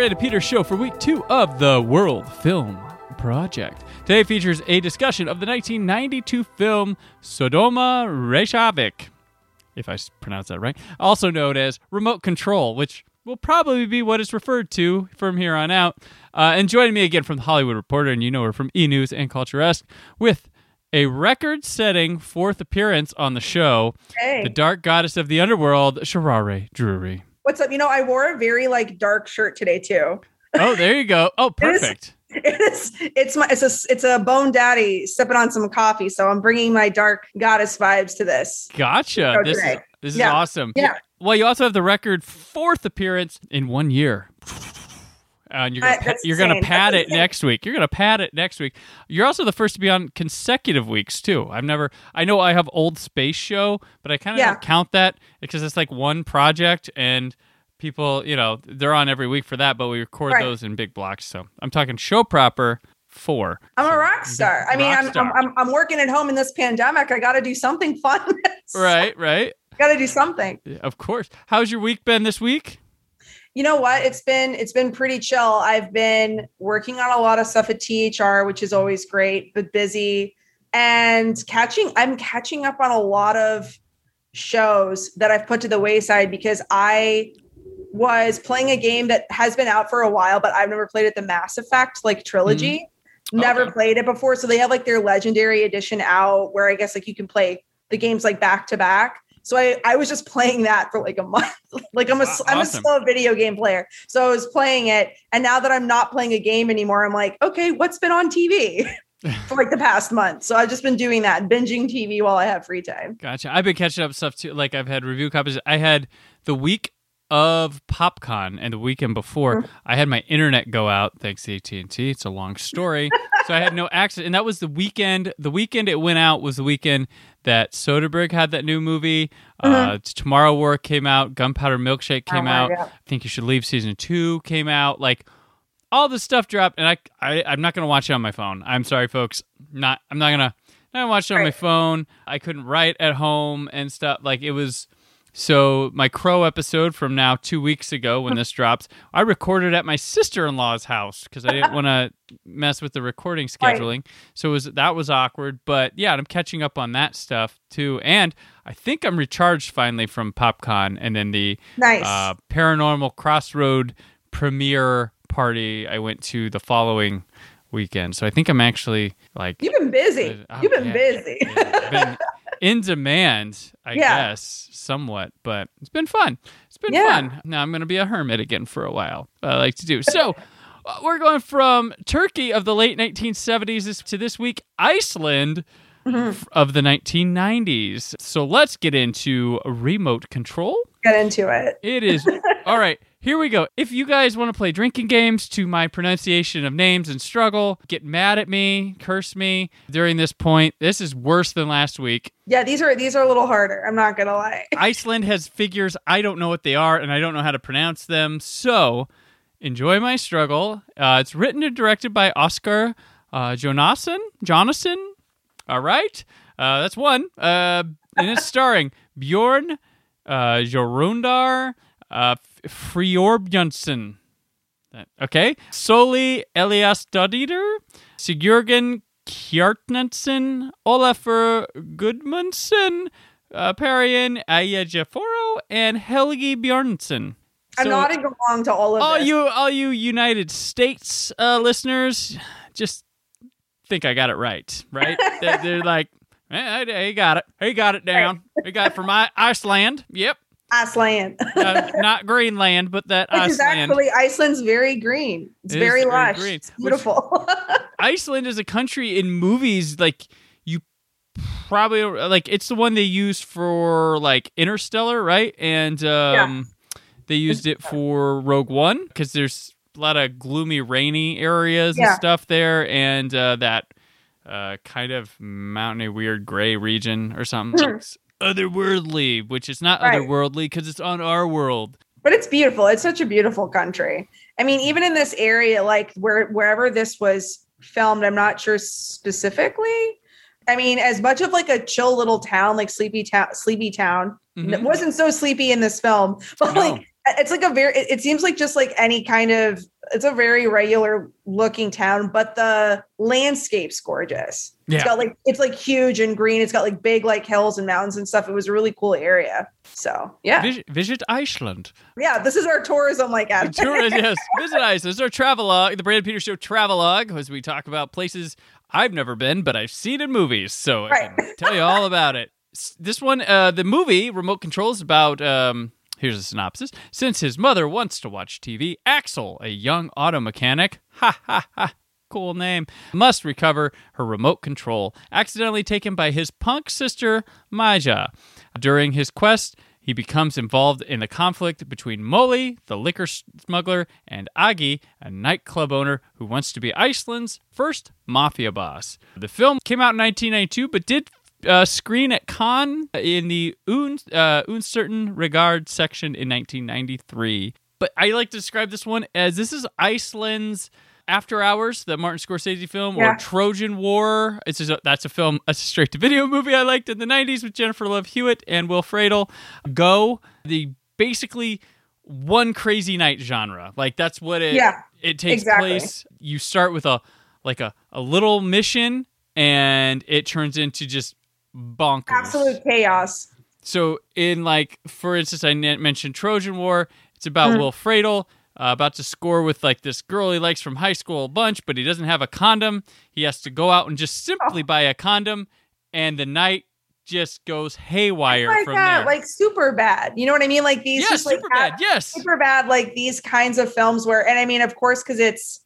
Brandon Peters Show for week two of the World Film Project. Today features a discussion of the 1992 film Sodoma Reykjavik, if I pronounce that right, also known as Remote Control, which will probably be what it's referred to from here on out. Uh, and joining me again from the Hollywood Reporter, and you know her from E News and Culturesque, with a record setting fourth appearance on the show, Hey, the dark goddess of the underworld, Sharareh Drury. What's up? You know, I wore a very like dark shirt today too. Oh, there you go. Oh, perfect. It's it's my it's a it's a bone daddy sipping on some coffee, so I'm bringing my dark goddess vibes to this. Gotcha. This is, today. this is awesome. Yeah. Well, you also have the record fourth appearance in one year. And you're gonna, Uh, pa- you're gonna insane. pad it next week. You're gonna pad it next week. You're also the first to be on consecutive weeks too. I've never. I know I have old space show, but I kind of Yeah. count that because it's like one project and people, you know, they're on every week for that. But we record Right. those in big blocks. So I'm talking show proper four. I'm So, a rock star. I mean, I'm, I'm star. I'm I'm working at home in this pandemic. I got to do something fun. right, right. got to do something. Of course. How's your week been this week? You know what? It's been it's been pretty chill. I've been working on a lot of stuff at THR, which is always great, but busy and catching I'm catching up on a lot of shows that I've put to the wayside because I was playing a game that has been out for a while, but I've never played it, the Mass Effect like trilogy. Mm-hmm. Never Okay. played it before. So they have like their legendary edition out where I guess like you can play the games like back to back. So I, I was just playing that for like a month. like I'm a am a slow video game player. So I was playing it. And now that I'm not playing a game anymore, I'm like, okay, what's been on TV for like the past month? So I've just been doing that, binging TV while I have free time. Gotcha. I've been catching up stuff too. Like I've had review copies. I had the week of PopCon and the weekend before. I had my internet go out thanks to AT and T. It's a long story, so I had no access. And that was the weekend. The weekend it went out was the weekend that Soderbergh had that new movie. Uh, Tomorrow War came out. Gunpowder Milkshake came Oh out. God. I think you should leave season two came out. Like all this stuff dropped, and I, I I'm not gonna watch it on my phone. I'm sorry, folks. Not I'm not gonna not gonna watch it on my phone. I couldn't write at home and stuff. Like it was. So my crow episode from now two weeks ago when this drops, I recorded at my sister in law's house because I didn't want to mess with the recording Right. scheduling. So it was that was awkward. But yeah, I'm catching up on that stuff too, and I think I'm recharged finally from PopCon and then the Nice. uh, Paranormal Crossroad premiere party I went to the following weekend. So I think I'm actually like You've been busy. Oh, You've been yeah. busy. yeah, been in demand, I Yeah. guess, somewhat, but it's been fun. It's been Yeah. fun. Now I'm going to be a hermit again for a while. I like to do. So uh, we're going from Turkey of the late 1970s to this week, Iceland Mm-hmm. of the 1990s. So let's get into remote control. Get into it. It is all right. Here we go. If you guys want to play drinking games to my pronunciation of names and struggle, get mad at me, curse me during this point. This is worse than last week. Yeah, these are these are a little harder. I'm not gonna lie. Iceland has figures I don't know what they are and I don't know how to pronounce them. So enjoy my struggle. Uh, it's written and directed by Oscar uh, Jonasson. Jonasson. All right, uh, that's one. Uh, and it's starring Bjorn uh, Jorundar F- Friorbjørnsen. Okay. Soli Elias Dodder, Sigurgen Kjartnensen, Olafur Gudmundsen, uh, Perian Ayajaforo, and Helgi Bjornsson. I'm So- nodding along to all of all this. you all you United States uh, listeners, just think I got it right, right? they're, they're like, eh, hey, he got it, he got it down, he got it from Iceland. Yep, Iceland. uh, not Greenland, but that Which is Iceland. actually Iceland's very green. It's It very very lush. green, It's beautiful. Iceland is a country in movies like you probably like it's the one they use for like Interstellar, right? And um they used it for Rogue One because there's a lot of gloomy, rainy areas and stuff there, and uh, that uh, kind of mountainy, weird gray region or something. Otherworldly, which is not Right. otherworldly because it's on our world. but it's beautiful. It's such a beautiful country. I mean, even in this area, like where wherever this was filmed, I'm not sure specifically. I mean, as much of like a chill little town, like Sleepy Town, Sleepy Town, Mhm. it wasn't so sleepy in this film, but No. like it's like a very it, seems like just like any kind of it's a very regular looking town, but the landscape's gorgeous. Yeah. It's got like it's like huge and green. It's got like big like hills and mountains and stuff. It was a really cool area. So yeah. Vis- visit Iceland. Yeah, this is our tourism like ad. Tourist, yes. Visit Iceland. This is our travelogue, the Brandon Peters Show travelogue, as we talk about places I've never been, but I've seen in movies, so I can tell you all about it. This one, uh, the movie Remote Control is about. Um, here's a synopsis. Since his mother wants to watch TV, Axel, a young auto mechanic, ha ha ha, cool name, must recover her remote control, accidentally taken by his punk sister Maja. During his quest, he becomes involved in the conflict between Molly, the liquor smuggler, and Agi, a nightclub owner who wants to be Iceland's first mafia boss. The film came out in 1992, but did uh, screen at Cannes in the Un, uh, Un Certain Regard section in 1993. But I like to describe this one as this is Iceland's After Hours, the Martin Scorsese film, Yeah. or Trojan War. It's just a, that's a film, a straight to video movie I liked in the 90s with Jennifer Love Hewitt and Will Friedle. Go, the basically one crazy night genre. Like that's what it Yeah, it takes exactly. place. You start with a like a, a little mission and it turns into just bonkers. Absolute chaos. So in like for instance, I mentioned Trojan War. It's about Mhm. Will Friedle uh, about to score with like this girl he likes from high school a bunch, but he doesn't have a condom. He has to go out and just simply buy a condom, and the night just goes haywire like from that, there. like super bad. You know what I mean? Like these yeah, just like super have- bad. Yes. super bad like these kinds of films where and i mean of course because it's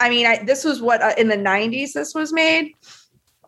i mean I, this was what uh, in the 90s this was made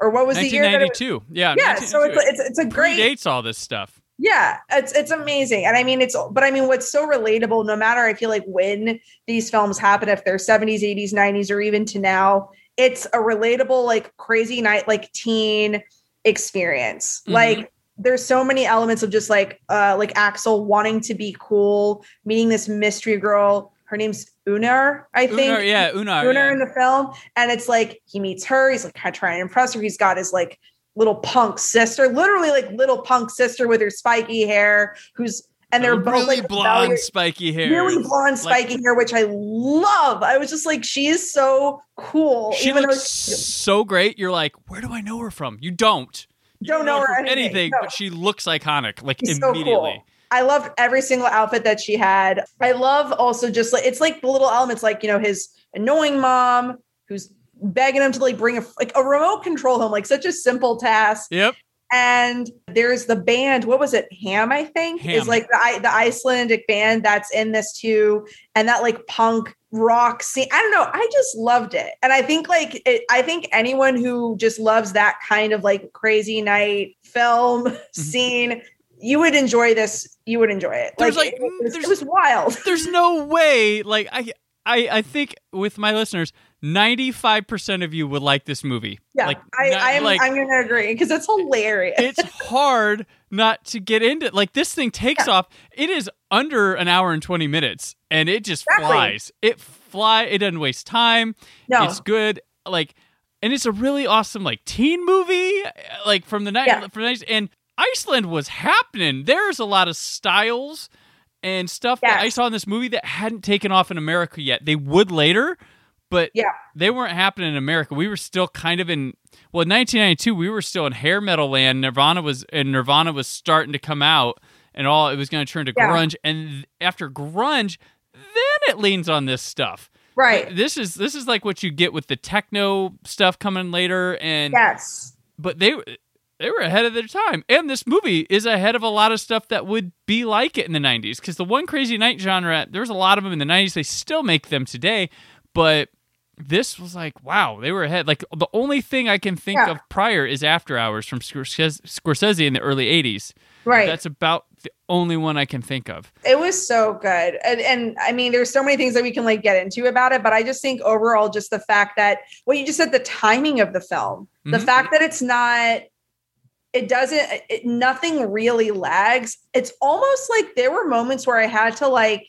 or what was the year that 1992. Yeah. yeah so it's it's, it's a great predates all this stuff. yeah it's it's amazing and i mean it's but i mean what's so relatable no matter i feel like when these films happen if they're 70s 80s 90s or even to now it's a relatable like crazy night like teen experience Mhm. like there's so many elements of just like uh like axel wanting to be cool meeting this mystery girl her name's unar i think Unar, yeah, Unar. Unar yeah. in the film, and it's like he meets her. He's like kind of trying to impress her. He's got his like little punk sister, literally like little punk sister with her spiky hair, who's and they're both really like blonde, spiky hair. really blonde, Like- spiky hair, which I love. I was just like, she is so cool. She looks though so great. You're like, where do I know her from? You don't. You Don't know her anything, anything, no. but she looks iconic, like She's so immediately. cool. I loved every single outfit that she had. I love also just like it's like the little elements, like you know his annoying mom who's begging him to like bring a like a remote control home, like such a simple task. Yep. and there's the band what was it ham i think Ham. is like the, the icelandic band that's in this too and that like punk rock scene i don't know i just loved it and i think like it, i think anyone who just loves that kind of like crazy night film Mm-hmm. scene you would enjoy this you would enjoy it There's, like, it, it was, there's- it was wild There's no way. Like I, I, I think with my listeners, 95 percent of you would like this movie. yeah Like, I, not- I'm, like I'm gonna agree because it's hilarious it's hard not to get into. It. Like this thing takes off. It is under an hour and 20 minutes, and it just Exactly. flies. It fly. It doesn't waste time. no It's good. Like, and it's a really awesome like teen movie. Like from the night Yeah. from the 90s. and Iceland was happening. There's a lot of styles and stuff that I saw in this movie that hadn't taken off in America yet. They would later, but Yeah. they weren't happening in America. We were still kind of in well, in 1992, we were still in hair metal land. Nirvana was and Nirvana was starting to come out, and all it was going to turn to Yeah. grunge. And after grunge, then it leans on this stuff. right This is this is like what you get with the techno stuff coming later, and yes but they they were ahead of their time. And this movie is ahead of a lot of stuff that would be like it in the 90s. Because the one crazy night genre, there's a lot of them in the 90s. They still make them today. But this was like, wow, they were ahead. Like the only thing I can think Yeah. of prior is After Hours from Scorsese, in the early 80s. Right. That's about the only one I can think of. it was so good. And and I mean, there's so many things that we can like get into about it, but I just think overall, just the fact that what you just said, the timing of the film, the Mhm. fact that it's not, it doesn't, it, nothing really lags. It's almost like there were moments where I had to like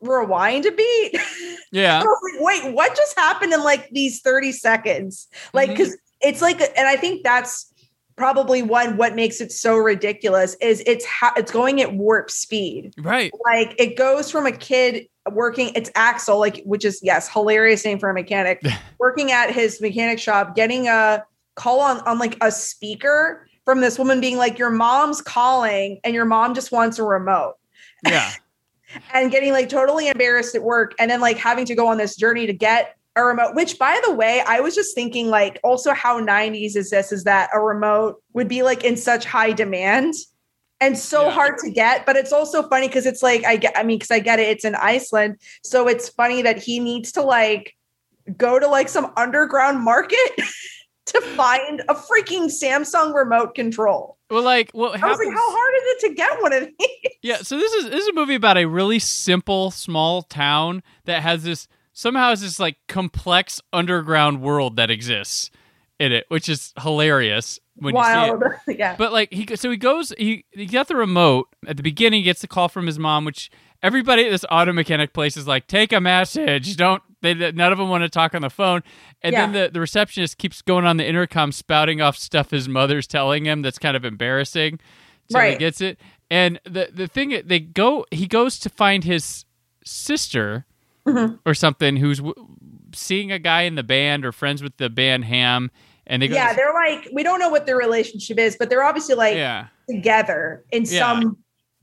rewind a beat. Yeah. Wait, what just happened in like these 30 seconds? Like, mm-hmm. because it's like, and I think that's probably one what makes it so ridiculous is it's how it's going at warp speed. Right. Like it goes from a kid working, it's Axel, like which is yes, hilarious name for a mechanic, working at his mechanic shop, getting a call on on like a speaker from this woman being like, Your mom's calling and your mom just wants a remote Yeah. and getting like totally embarrassed at work and then like having to go on this journey to get a remote which by the way i was just thinking like also how 90s is this is that a remote would be like in such high demand and so Yeah. hard to get but it's also funny because it's like i get i mean because i get it it's in iceland so it's funny that he needs to like go to like some underground market to find a freaking samsung remote control Well, like, what i was like how hard is it to get one of these Yeah, so this is this is a movie about a really simple small town that has this somehow has this like complex underground world that exists in it, which is hilarious when you see it. wild yeah But like he so he goes he he got the remote at the beginning. He gets the call from his mom, which everybody at this auto mechanic place is like, take a message. Don't they? None of them want to talk on the phone. And then the the receptionist keeps going on the intercom, spouting off stuff his mother's telling him that's kind of embarrassing. So he gets it. And the the thing they go he goes to find his sister Mhm. or something who's w- seeing a guy in the band or friends with the band Ham. And they go, yeah, they're like we don't know what their relationship is, but they're obviously like yeah. together in Yeah. some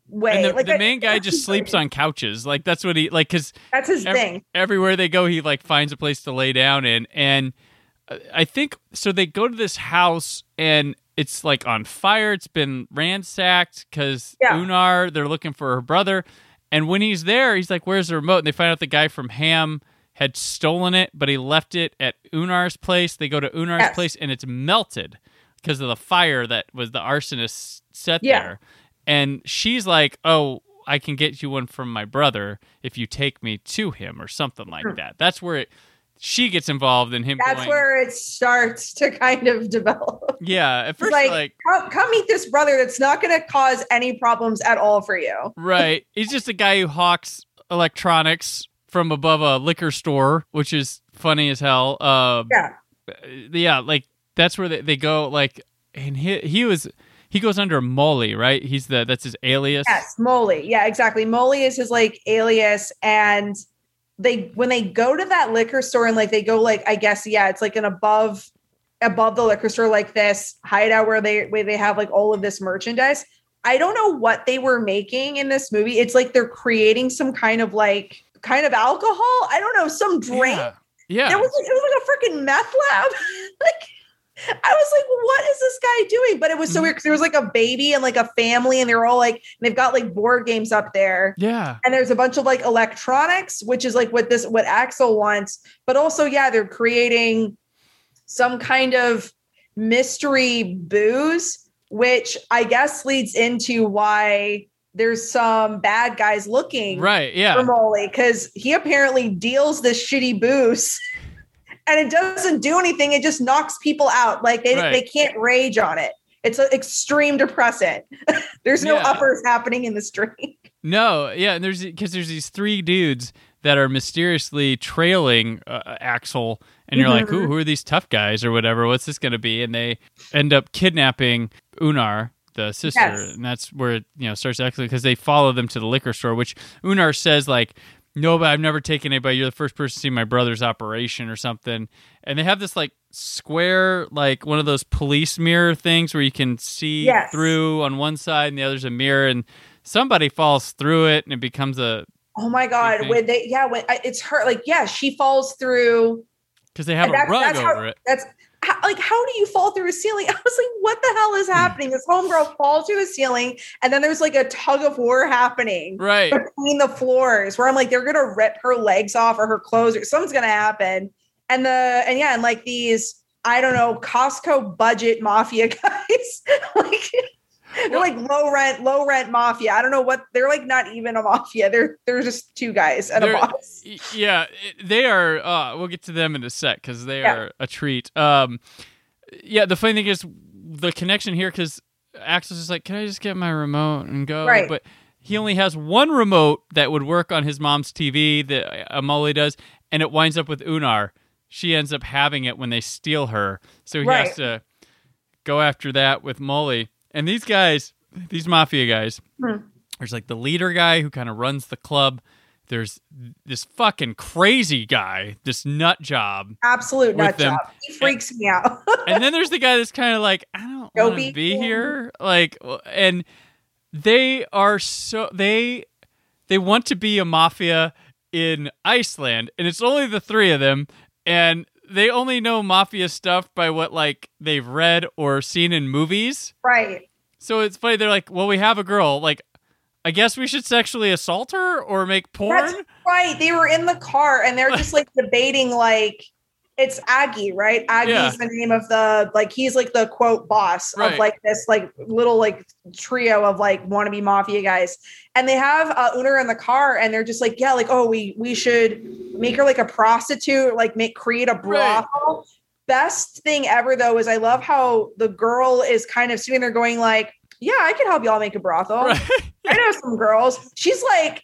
way. And the, like the I- main guy just sleeps on couches. Like that's what he like because That's his ev- thing. everywhere they go, he like finds a place to lay down in. And uh, I think so. They go to this house and it's like on fire. It's been ransacked because Yeah. Unar they're looking for her brother. And when he's there, he's like, "Where's the remote?" And they find out the guy from Ham had stolen it, but he left it at Unar's place. They go to Unar's Yes. place and it's melted because of the fire that was the arsonist set Yeah. there. And she's like, "Oh, I can get you one from my brother if you take me to him or something like that." That's where it, she gets involved in him. That's going, where it starts to kind of develop. Yeah, at first, like, like, come, come meet this brother that's not going to cause any problems at all for you. right, he's just a guy who hawks electronics from above a liquor store, which is funny as hell. Uh, Yeah. yeah, like that's where they, they go. Like, and he he was he goes under Molly, right? He's the that's his alias. Yes, Molly. Yeah, exactly. Molly is his like alias, and they when they go to that liquor store and like they go like I guess yeah, it's like an above above the liquor store like this hideout where they where they have like all of this merchandise. I don't know what they were making in this movie. It's like they're creating some kind of like kind of alcohol. I don't know, some drink. Yeah, yeah. There was like, it was like a freaking meth lab. like I was like, what is this guy doing? But it was so Mhm. weird because there was like a baby and like a family, and they're all like, they've got like board games up there. yeah. And there's a bunch of like electronics, which is like what this what Axel wants. But also, yeah, they're creating some kind of mystery booze, which I guess leads into why there's some bad guys looking Right. Yeah. for Molly because he apparently deals this shitty booze and it doesn't do anything. It just knocks people out. Like they, Right. they can't rage on it. It's an extreme depressant. there's no Yeah. uppers happening in this drink. No, yeah, and there's because there's these three dudes that are mysteriously trailing uh, Axel, and you're like, Mhm. "Ooh, who are these tough guys or whatever? What's this going to be?" And they end up kidnapping Unar, the sister, Yes. and that's where it, you know starts actually because they follow them to the liquor store, which Unar says like. No, but I've never taken anybody. You're the first person to see my brother's operation or something. And they have this like square, like one of those police mirror things where you can see Yes. through on one side and the other's a mirror. And somebody falls through it and it becomes a Oh my god! When they yeah, when I, it's her like yeah, she falls through. because they have a rug over it. That's how, like how do you fall through a ceiling? I was like, what the hell is Hmm. happening? This homegirl falls through a ceiling, and then there's like a tug of war happening Right. between the floors where I'm like, they're gonna rip her legs off or her clothes or something's gonna happen. And the and yeah, and like these, I don't know, Costco budget mafia guys. like they're like low rent, low rent mafia. I don't know what they're like not even a mafia. They're they're just two guys and a boss. Yeah, they are. Uh, we'll get to them in a sec because they Yeah. are a treat. Um, yeah, the funny thing is the connection here because Axel's just like, "Can I just get my remote and go?" Right. But he only has one remote that would work on his mom's TV that Amali does, and it winds up with Unar. She ends up having it when they steal her, so he Right. has to go after that with Molly. And these guys, these mafia guys, Hmm. there's like the leader guy who kind of runs the club. There's this fucking crazy guy, this nut job. Absolute nut them. job. He freaks me out. And then there's the guy that's kind of like, I don't want to be here. Like, and they are so, they, they want to be a mafia in Iceland. And it's only the three of them. And they only know mafia stuff by what like they've read or seen in movies. right. So it's funny. They're like, well, we have a girl. Like, I guess we should sexually assault her or make porn. That's right. They were in the car and they're just like debating like it's Aggie, right? Aggie's Yeah. the name of the like he's like the quote boss Right. of like this like little like trio of like wannabe mafia guys. And they have uh Unar in the car and they're just like, yeah, like, oh, we we should make her like a prostitute, like make create a Right. brothel. Best thing ever though is I love how the girl is kind of sitting there going like, yeah, I can help y'all make a brothel. Right. I know some girls. She's like,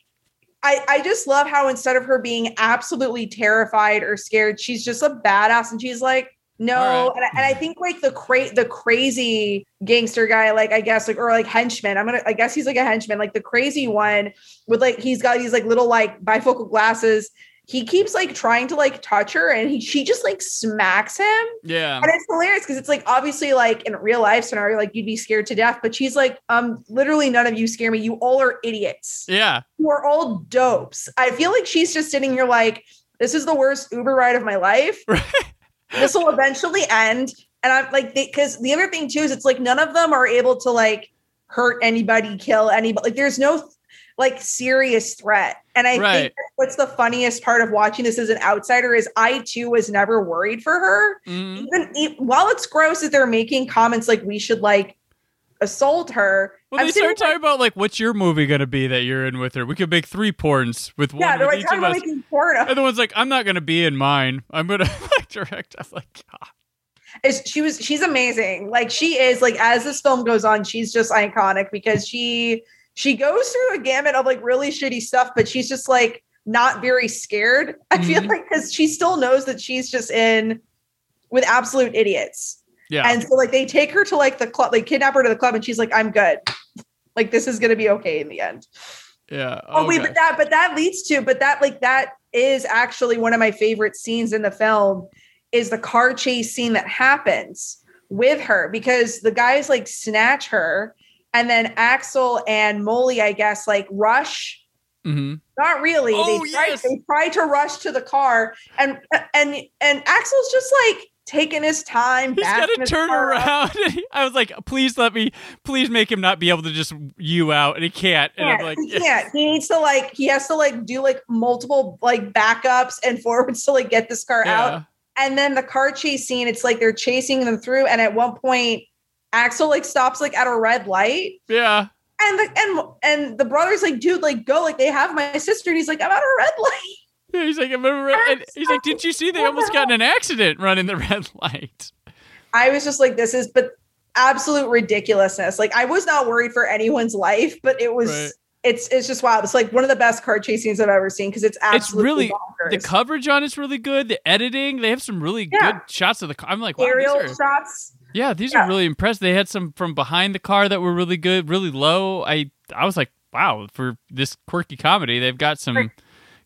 I, I just love how instead of her being absolutely terrified or scared, she's just a badass and she's like, no. Right. And, I, and I mm-hmm. think like the cra- the crazy gangster guy, like I guess like or like henchman. I'm gonna I guess he's like a henchman, like the crazy one with like he's got these like little like bifocal glasses. He keeps like trying to like touch her and he she just like smacks him. Yeah. And it's hilarious because it's like obviously like in a real life scenario, like you'd be scared to death, but she's like, um, literally none of you scare me. You all are idiots. Yeah. You are all dopes. I feel like she's just sitting here like, this is the worst Uber ride of my life. Right. This will eventually end. And I'm like, because the other thing too is it's like none of them are able to like hurt anybody, kill anybody. Like there's no like serious threat. And I Right. think what's the funniest part of watching this as an outsider is I too was never worried for her Mhm. even e- while it's gross that they're making comments like we should like assault her. Well, I'm they start talking about like, what's your movie gonna be that you're in with her? We could make three porns with one yeah, they're like each talking of about making porno. And the one's like, I'm not gonna be in mine. I'm gonna like direct. I'm like, God. Is she was she's amazing. Like she is like as this film goes on, she's just iconic because she she goes through a gamut of like really shitty stuff, but she's just like not very scared. I feel Mhm. like because she still knows that she's just in with absolute idiots. Yeah. And so like they take her to like the club, they kidnap her to the club, and she's like, I'm good. Like this is gonna be okay in the end. yeah. Oh, wait, but that but that leads to but that like that is actually one of my favorite scenes in the film is the car chase scene that happens with her because the guys like snatch her and then Axel and Molly, I guess, like rush. Mhm. Not really. Oh, they try yes. they try to rush to the car and and and Axel's just like taking his time. He's got to turn around. I was like, please let me, please make him not be able to just you out, and he can't. And I'm like, he can't. He needs to like he has to like do like multiple like backups and forwards to like get this car out. And then the car chase scene, it's like they're chasing them through, and at one point, Axel like stops like at a red light, Yeah. and the and and the brother's like, dude, like go, like they have my sister, and he's like, I'm at a red light. Yeah, He's like, I'm over, and he's like, didn't you see they almost got in an accident running the red light? I was just like, this is but absolute ridiculousness. Like I was not worried for anyone's life, but it was. Right. It's it's just wild. It's like one of the best car chase scenes I've ever seen because it's absolutely really- bonkers. The coverage on it's really good. The editing, they have some really Yeah. good shots of the car. I'm like, wow, these aerial are, shots. Yeah, these Yeah. are really impressed. They had some from behind the car that were really good, really low. I I was like, wow, for this quirky comedy, they've got some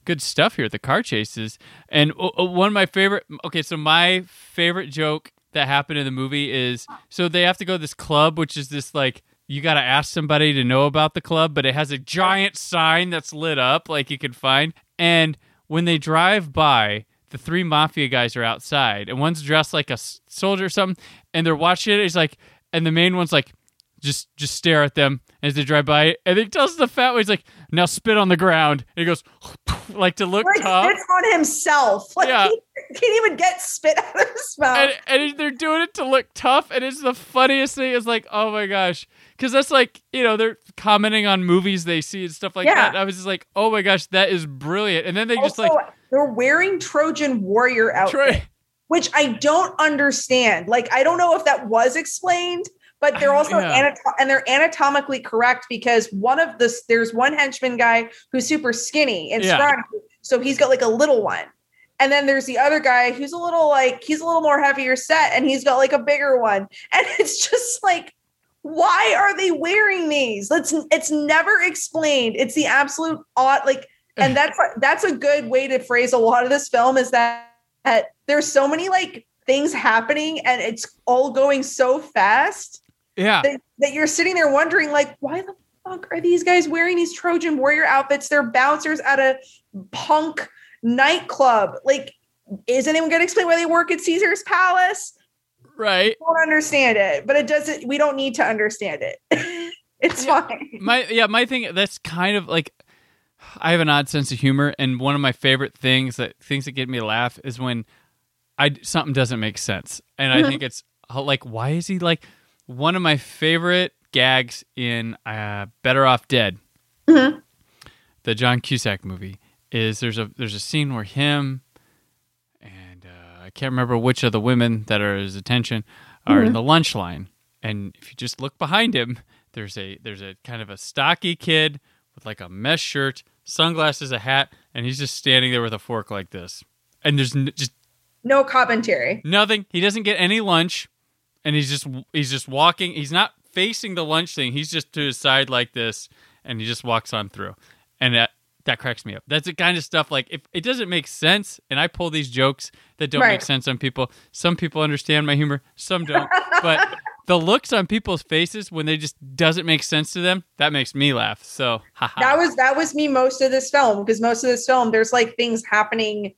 good stuff here at the car chases. And one of my favorite, okay, so my favorite joke that happened in the movie is so they have to go to this club, which is this like you got to ask somebody to know about the club, but it has a giant sign that's lit up, like you can find. And when they drive by, the three mafia guys are outside, and one's dressed like a soldier or something, and they're watching it. He's like, and the main one's like, just just stare at them as they drive by, and he tells the fat one, he's like, now spit on the ground, and he goes, like to look Like tough. spits on himself. Like Yeah. he can't even get spit out of his mouth. and, and they're doing it to look tough and it's the funniest thing it's like oh my gosh because that's like you know they're commenting on movies they see and stuff like Yeah. that and i was just like oh my gosh that is brilliant and then they just also, like they're wearing Trojan warrior outfits, try which I don't understand. Like I don't know if that was explained, but they're also yeah. anato- and they're anatomically correct because one of this there's one henchman guy who's super skinny and Yeah. scrawny, so he's got like a little one. And then there's the other guy who's a little like he's a little more heavier set and he's got like a bigger one. And it's just like why are they wearing these? Let's it's never explained. It's the absolute odd like and that's that's a good way to phrase a lot of this film is that, that there's so many like things happening and it's all going so fast yeah. that, that you're sitting there wondering like why the fuck are these guys wearing these trojan warrior outfits? They're bouncers at a punk nightclub. Like is anyone going to explain why they work at caesar's palace? Right. I don't understand it but it doesn't we don't need to understand it. It's Yeah. fine. My yeah my thing that's kind of like i have an odd sense of humor and one of my favorite things that things that get me to laugh is when i something doesn't make sense and i think it's uh, like why is he like one of my favorite gags in uh, better off dead Mhm. the john cusack movie is there's a there's a scene where him and uh, i can't remember which of the women that are his attention are in Mhm. the lunch line and if you just look behind him there's a there's a kind of a stocky kid with like a mesh shirt sunglasses a hat and he's just standing there with a fork like this and there's n- just no commentary. Nothing. He doesn't get any lunch and he's just he's just walking. He's not facing the lunch thing. He's just to his side like this and he just walks on through. And that that cracks me up. That's the kind of stuff like if it doesn't make sense and i pull these jokes that don't make sense on people. Some people understand my humor some don't. But the looks on people's faces when they just doesn't make sense to them that makes me laugh. So haha. that was that was me most of this film because most of this film there's like things happening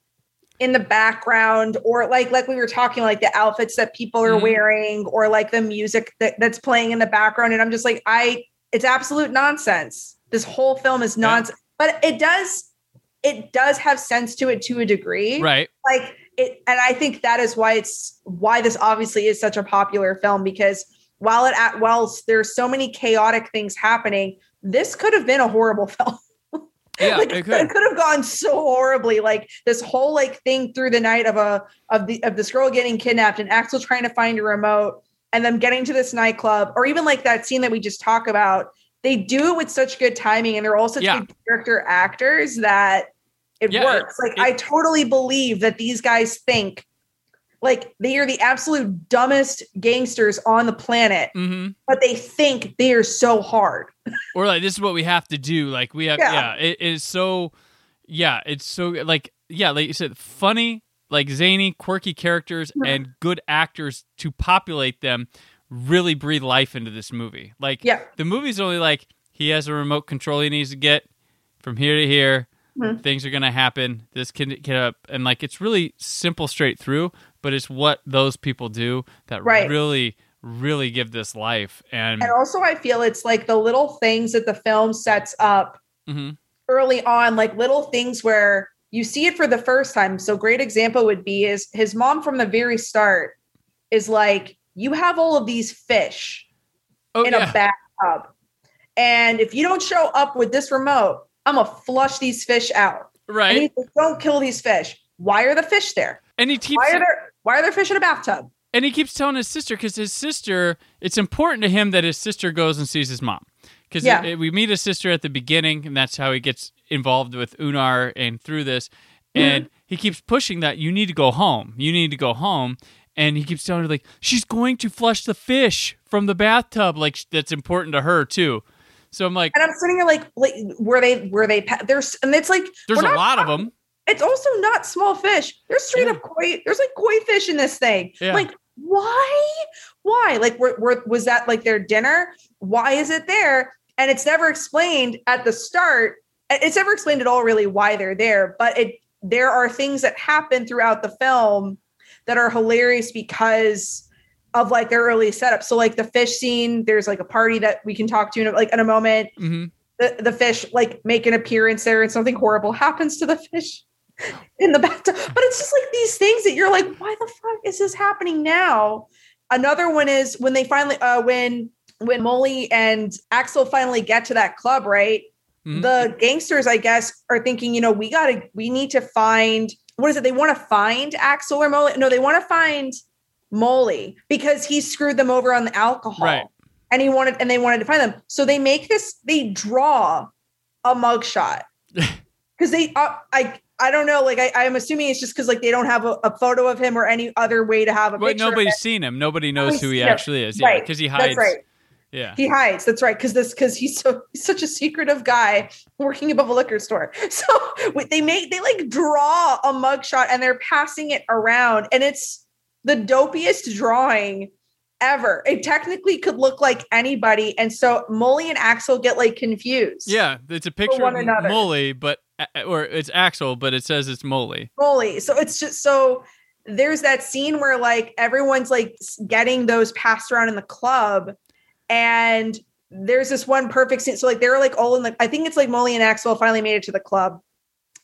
in the background or like like we were talking like the outfits that people are Mhm. wearing or like the music that, that's playing in the background. And i'm just like i it's absolute nonsense. This whole film is Yeah. nonsense. But it does it does have sense to it to a degree. Right. Like it and i think that is why it's why this obviously is such a popular film because while it at while there's so many chaotic things happening this could have been a horrible film yeah like, it could have gone so horribly like this whole like thing through the night of a of the of this girl getting kidnapped and axel trying to find a remote and them getting to this nightclub or even like that scene that we just talk about they do it with such good timing and they're all such Yeah. good character actors that it Yeah, it- works like it- i totally believe that these guys think like they are the absolute dumbest gangsters on the planet hmm but they think they are so hard. Or like this is what we have to do. Like we have yeah, Yeah. it is so yeah it's so like yeah like you said funny like zany quirky characters Mhm. and good actors to populate them really breathe life into this movie. Like yeah. the movie's only like he has a remote control he needs to get from here to here. Mhm. things are gonna happen. This can get up. And like it's really simple straight through but it's what those people do that Right. really really give this life and, And also, I feel it's like the little things that the film sets up Mhm. early on, like little things where you see it for the first time. So, great example would be is his mom from the very start is like, "You have all of these fish oh in yeah a bathtub, and if you don't show up with this remote, I'm gonna flush these fish out." right And he's like, "Don't kill these fish. Why are the fish there? and he keeps Why are there? Why are there fish in a bathtub?" and he keeps telling his sister because his sister it's important to him that his sister goes and sees his mom. Because Yeah. we meet his sister at the beginning and that's how he gets involved with unar and through this. Mm-hmm. and he keeps pushing that you need to go home. You need to go home. And he keeps telling her like she's going to flush the fish from the bathtub like that's important to her too. So i'm like And I'm sitting here like, like were they were they there's and it's like there's a lot of them it's also not small fish. There's straight Yeah. up koi. There's like koi fish in this thing. Yeah. Like why? Why? Like were, were, was that like their dinner? Why is it there? And it's never explained at the start. It's never explained at all really why they're there. But it there are things that happen throughout the film that are hilarious because of like their early setup. So like the fish scene, there's like a party that we can talk to in, like in a moment. hmm The, the fish like make an appearance there and something horrible happens to the fish in the bathtub. But it's just like these things that you're like, why the fuck is this happening now? Another one is when they finally uh when when Molly and Axel finally get to that club, right? Mhm. The gangsters, I guess, are thinking, you know, we gotta we need to find what is it? They want to find Axel or Molly? No, they want to find Molly because he screwed them over on the alcohol. Right. And he wanted and they wanted to find them. So they make this, they draw a mugshot. Because they uh, I I don't know, like I, I'm assuming it's just because like they don't have a, a photo of him or any other way to have a But nobody's seen him. Nobody knows Nobody's who he him. actually is. Yeah, Right. because he hides. That's right. Yeah. He hides. That's right. Because this, because he's so he's such a secretive guy working above a liquor store. So they make they like draw a mugshot and they're passing it around, and it's the dopiest drawing ever. It technically could look like anybody, and so Molly and Axel get like confused. Yeah, it's a picture one of another. Molly, but or it's Axel, but it says it's Molly. Molly. So it's just so there's that scene where like everyone's like getting those passed around in the club, and there's this one perfect scene. So like they're like all in the. I think it's like Molly and Axel finally made it to the club.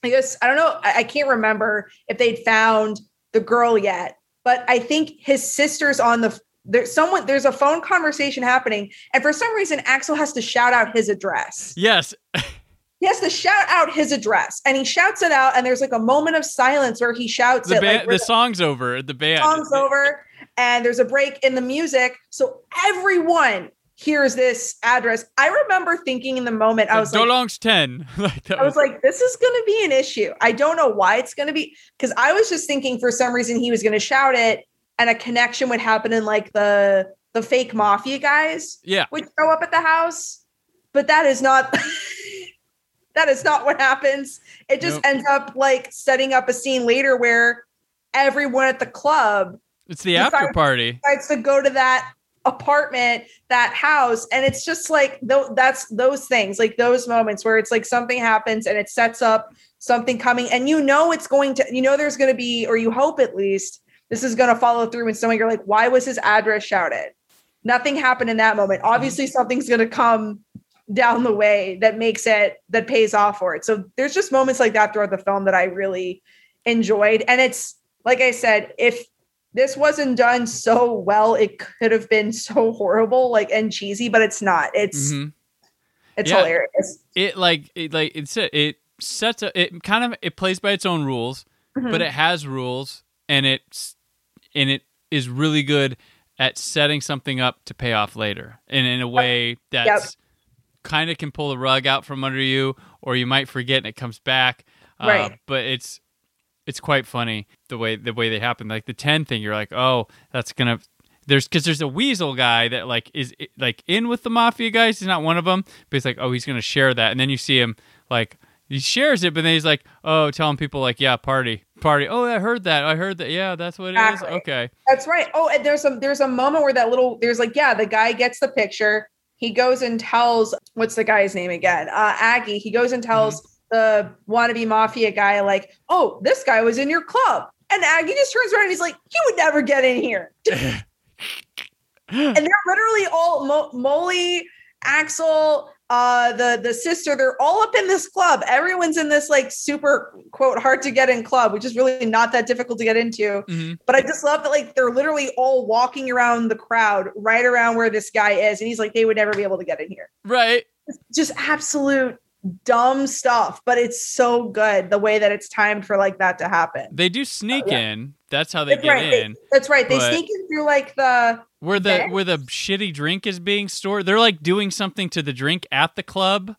I guess I don't know. I, I can't remember if they'd found the girl yet, but I think his sister's on the. There's someone. There's a phone conversation happening, and for some reason, Axel has to shout out his address Yes, he has to shout out his address and he shouts it out and there's like a moment of silence where he shouts the it band. like where the song's over. The band. song's over and there's a break in the music so everyone hears this address i remember thinking in the moment i was like Dolong's ten. like that I was like, this is going to be an issue. I don't know why it's going to be because I was just thinking for some reason he was going to shout it and a connection would happen in like the the fake mafia guys yeah. would show up at the house, but that is not that is not what happens. It just Nope. ends up like setting up a scene later where everyone at the club It's the after party. decides to go to that apartment, that house, and it's just like that's those things, like those moments where it's like something happens and it sets up something coming, and you know it's going to, you know, there's going to be, or you hope at least this is going to follow through. And someone you're like, why was his address shouted? Nothing happened in that moment. Mm-hmm. Obviously, something's going to come down the way that makes it that pays off for it. So there's just moments like that throughout the film that I really enjoyed, and it's like I said, if this wasn't done so well, it could have been so horrible, like and cheesy, but it's not. It's Mhm. it's Yeah. hilarious. It like it like it's it sets a, it kind of it plays by its own rules, Mhm. but it has rules and it's and it is really good at setting something up to pay off later and in a way that's kind of can pull the rug out from under you or you might forget and it comes back uh, Right. but it's it's quite funny the way the way they happen like the 10 thing you're like oh that's gonna there's because there's a weasel guy that like is like in with the mafia guys he's not one of them but he's like oh he's gonna share that and then you see him like he shares it but then he's like oh telling people like yeah party party oh i heard that i heard that yeah that's what it is Exactly. okay That's right. Oh, and there's a there's a moment where that little there's like yeah, the guy gets the picture. He goes and tells what's the guy's name again? Uh, Aggie. He goes and tells the wannabe mafia guy like, oh, this guy was in your club. And Aggie just turns around and he's like, you would never get in here. and they're literally all Mo- Molly, Axel, uh, the the sister. They're all up in this club. Everyone's in this like super quote hard to get in club, which is really not that difficult to get into. Mhm. But I just love that like they're literally all walking around the crowd, right around where this guy is, and he's like, they would never be able to get in here. right Just absolute dumb stuff, but it's so good the way that it's timed for like that to happen. they do sneak Oh, yeah. in that's how they That's get right. They- in that's right. They but- sneak in through like the where the Okay. where the shitty drink is being stored they're like doing something to the drink at the club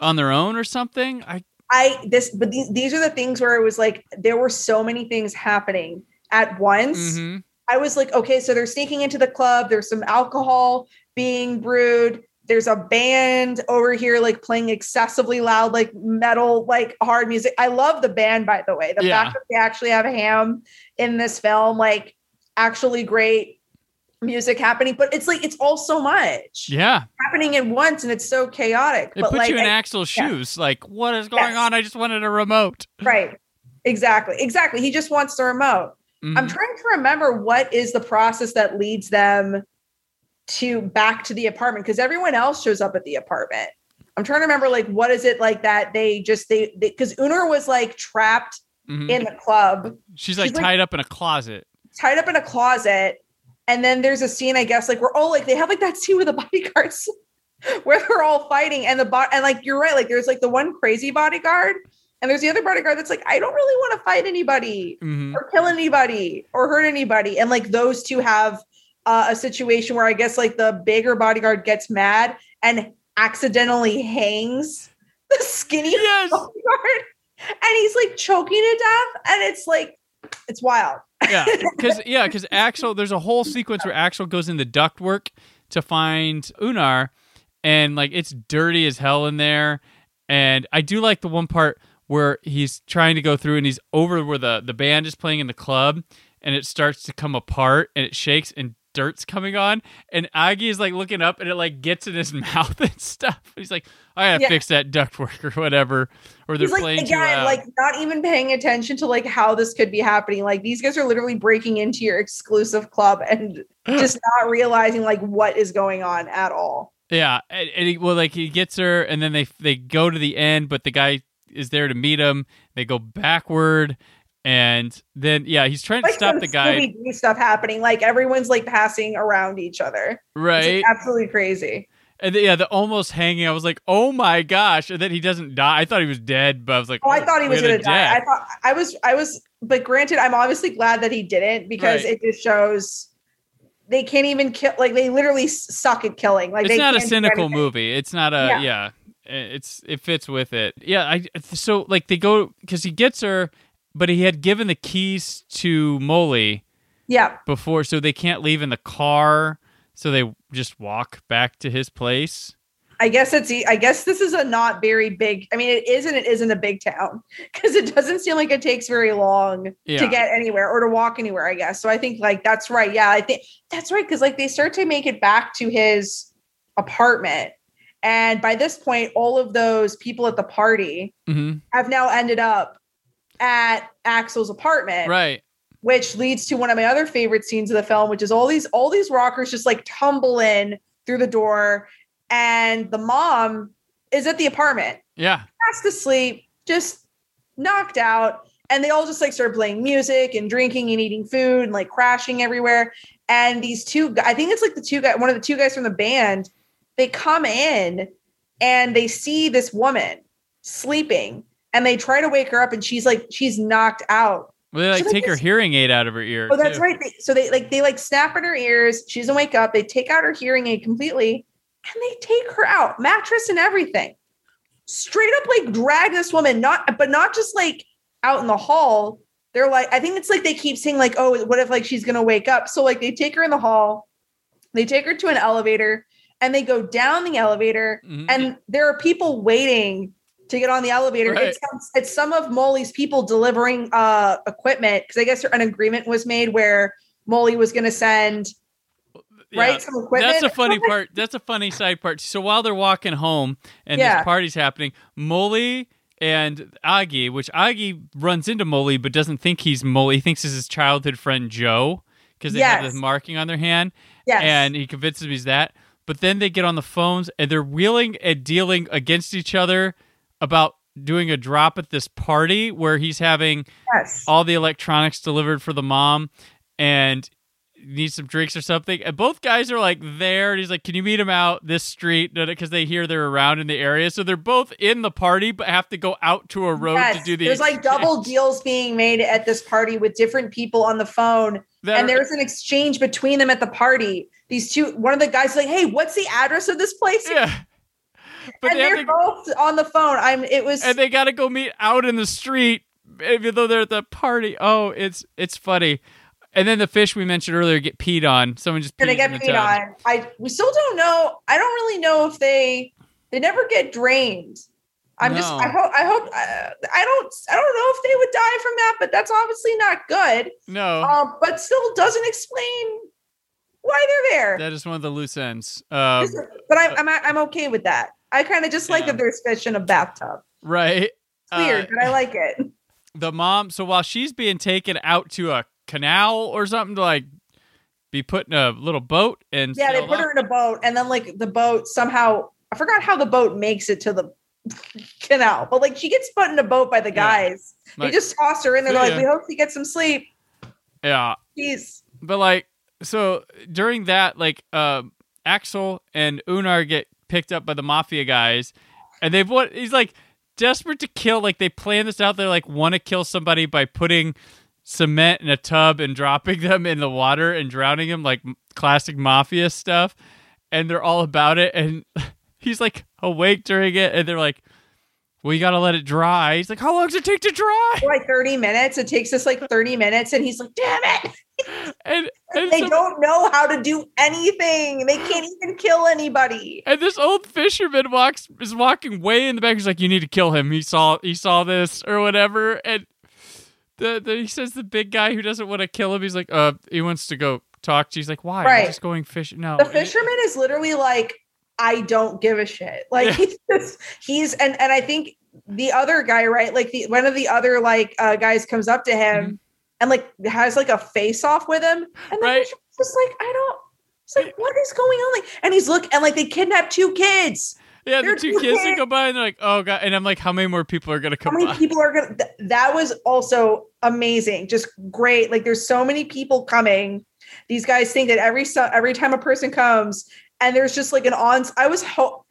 on their own or something i I this but these these are the things where it was like there were so many things happening at once. mhm. I was like, okay, so they're sneaking into the club. There's some alcohol being brewed. There's a band over here, like playing excessively loud, like metal, like hard music. I love the band, by the way. The Yeah. fact that they actually have a Ham in this film, like actually great music happening, but it's like it's all so much yeah happening at once, and it's so chaotic. it but puts like, you in I- axel's yeah. shoes like what is going Yes. on i just wanted a remote right exactly, exactly. He just wants the remote. Mhm. I'm trying to remember what is the process that leads them to back to the apartment because everyone else shows up at the apartment. I'm trying to remember like what is it like that they just they because Unar was like trapped Mhm. in the club, she's like she's like- tied up in a closet. tied up in a closet, and then there's a scene I guess like we're all like they have like that scene with the bodyguards where they're all fighting and the bot and like you're right like there's like the one crazy bodyguard and there's the other bodyguard that's like I don't really want to fight anybody Mhm. or kill anybody or hurt anybody. And like those two have uh, a situation where I guess like the bigger bodyguard gets mad and accidentally hangs the skinny Yes. bodyguard and he's like choking to death. And it's like, it's wild. yeah, because yeah, because Axel, there's a whole sequence where Axel goes in the ductwork to find Unar, and like it's dirty as hell in there. And I do like the one part where he's trying to go through and he's over where the the band is playing in the club, and it starts to come apart and it shakes and dirt's coming on, and Aggie is like looking up and it like gets in his mouth and stuff. He's like, I gotta Yeah. fix that ductwork or whatever, or they're He's playing too again, like not even paying attention to like how this could be happening. Like these guys are literally breaking into your exclusive club and just not realizing like what is going on at all. Yeah, and, and he, well, like he gets her, and then they they go to the end, but the guy is there to meet him. They go backward, and then yeah, he's trying to Like stop the guy, stuff happening. Like everyone's like passing around each other. Right? like, absolutely crazy. And then, yeah, the almost hanging. I was like, oh my gosh! And then he doesn't die. I thought he was dead, but I was like, Oh, I thought he was gonna the die. I thought I was, I was, but granted, I'm obviously glad that he didn't because Right. it just shows they can't even kill. Like they literally suck at killing. Like it's not a cynical movie. It's not a Yeah. yeah. It's it fits with it. Yeah, I so like they go because he gets her, but he had given the keys to Molly. Yeah, before so they can't leave in the car so they just walk back to his place I guess it's. I guess this is a not very big. I mean, it is and it isn't a big town because it doesn't seem like it takes very long Yeah. to get anywhere or to walk anywhere. I guess so. I think like that's right. Yeah, I think that's right because like they start to make it back to his apartment, and by this point, all of those people at the party hmm have now ended up at Axel's apartment, right. which leads to one of my other favorite scenes of the film, which is all these all these rockers just like tumble in through the door, and the mom is at the apartment, yeah. Fast asleep, just knocked out, and they all just like start playing music and drinking and eating food and like crashing everywhere. And these two, I think it's like the two guys, one of the two guys from the band, they come in and they see this woman sleeping and they try to wake her up and she's like she's knocked out well, they like So they take her just- hearing aid out of her ear Oh, that's too. right. They, so they like they like snap in her ears. She doesn't wake up. They take out her hearing aid completely, and they take her out, mattress and everything. Straight up, like drag this woman, not but not just like out in the hall. They're like, I think it's like they keep saying like, oh, what if like she's gonna wake up? So like they take her in the hall, they take her to an elevator, and they go down the elevator, Mhm. and there are people waiting to get on the elevator. Right. It's, some, it's some of Molly's people delivering uh, equipment because I guess an agreement was made where Molly was going to send Yeah, right some equipment. that's a funny part that's a funny side part so while they're walking home and Yeah. this party's happening molly and Agi, which Agi runs into Molly but doesn't think he's Molly. He thinks it's his childhood friend Joe because they have Yes. this marking on their hand. Yes. and he convinces me he's that. But then they get on the phones and they're wheeling and dealing against each other about doing a drop at this party where he's having yes. all the electronics delivered for the mom and needs some drinks or something. And both guys are like there, and he's like, "Can you meet him out this street?" Because they hear they're around in the area, so they're both in the party but have to go out to a road Yes. to do the. There's like double deals being made at this party with different people on the phone. That and are- there's an exchange between them at the party. These two, one of the guys is like, "Hey, what's the address of this place?" yeah. But and they they're to both on the phone. I'm. It was. and they got to go meet out in the street even though they're at the party oh it's it's funny and then the fish we mentioned earlier get peed on someone just pees get paid tub. on. I we still don't know. I don't really know if they they never get drained. I'm just. I hope. I hope. Uh, I don't. I don't know if they would die from that, but that's obviously not good. no Um, but still doesn't explain why they're there. that is one of the loose ends um, but I'm I'm I'm okay with that. I kind of just like Yeah. that there's fish in a bathtub. right It's weird, Uh, but I like it. the mom. So while she's being taken out to a canal or something to like be put in a little boat and Yeah, they put off- her in a boat, and then like the boat somehow I forgot how the boat makes it to the canal, but like she gets put in a boat by the Yeah. guys. Like- they just toss her in there. They're like, we hope she gets some sleep. yeah. Jeez. But like, so during that, like, uh, Axel and Unar get picked up by the mafia guys, and they've what he's like desperate to kill. Like they plan this out. They like want to kill somebody by putting cement in a tub and dropping them in the water and drowning them, like classic mafia stuff. And they're all about it. And he's like awake during it, and they're like. Well, you gotta let it dry. He's like, "How long does it take to dry?" Like 30 minutes. It takes us like 30 minutes, and he's like, damn it. And, and They some- don't know how to do anything. They can't even kill anybody. And this old fisherman walks is walking way in the back. He's like, "You need to kill him. He saw he saw this or whatever." And the, the he says the big guy who doesn't want to kill him. He's like, "Uh, he wants to go talk to." you." He's like, "Why? Right. I'm just going fishing." No, The fisherman is literally like, I don't give a shit. Like Yeah. he's just he's and and I think the other guy, right? Like the one of the other like uh guys comes up to him Mhm. and like has like a face off with him. And Right. just like, I don't it's like, what is going on? Like, and he's look and like they kidnapped two kids. yeah, the they're two two kids that go by and they're like, "Oh god!" And I'm like, "How many more people are gonna come? How many by?" people are gonna th- that was also amazing, just great. Like there's so many people coming. These guys think that every so- every time a person comes, and there's just like an on. I was ho-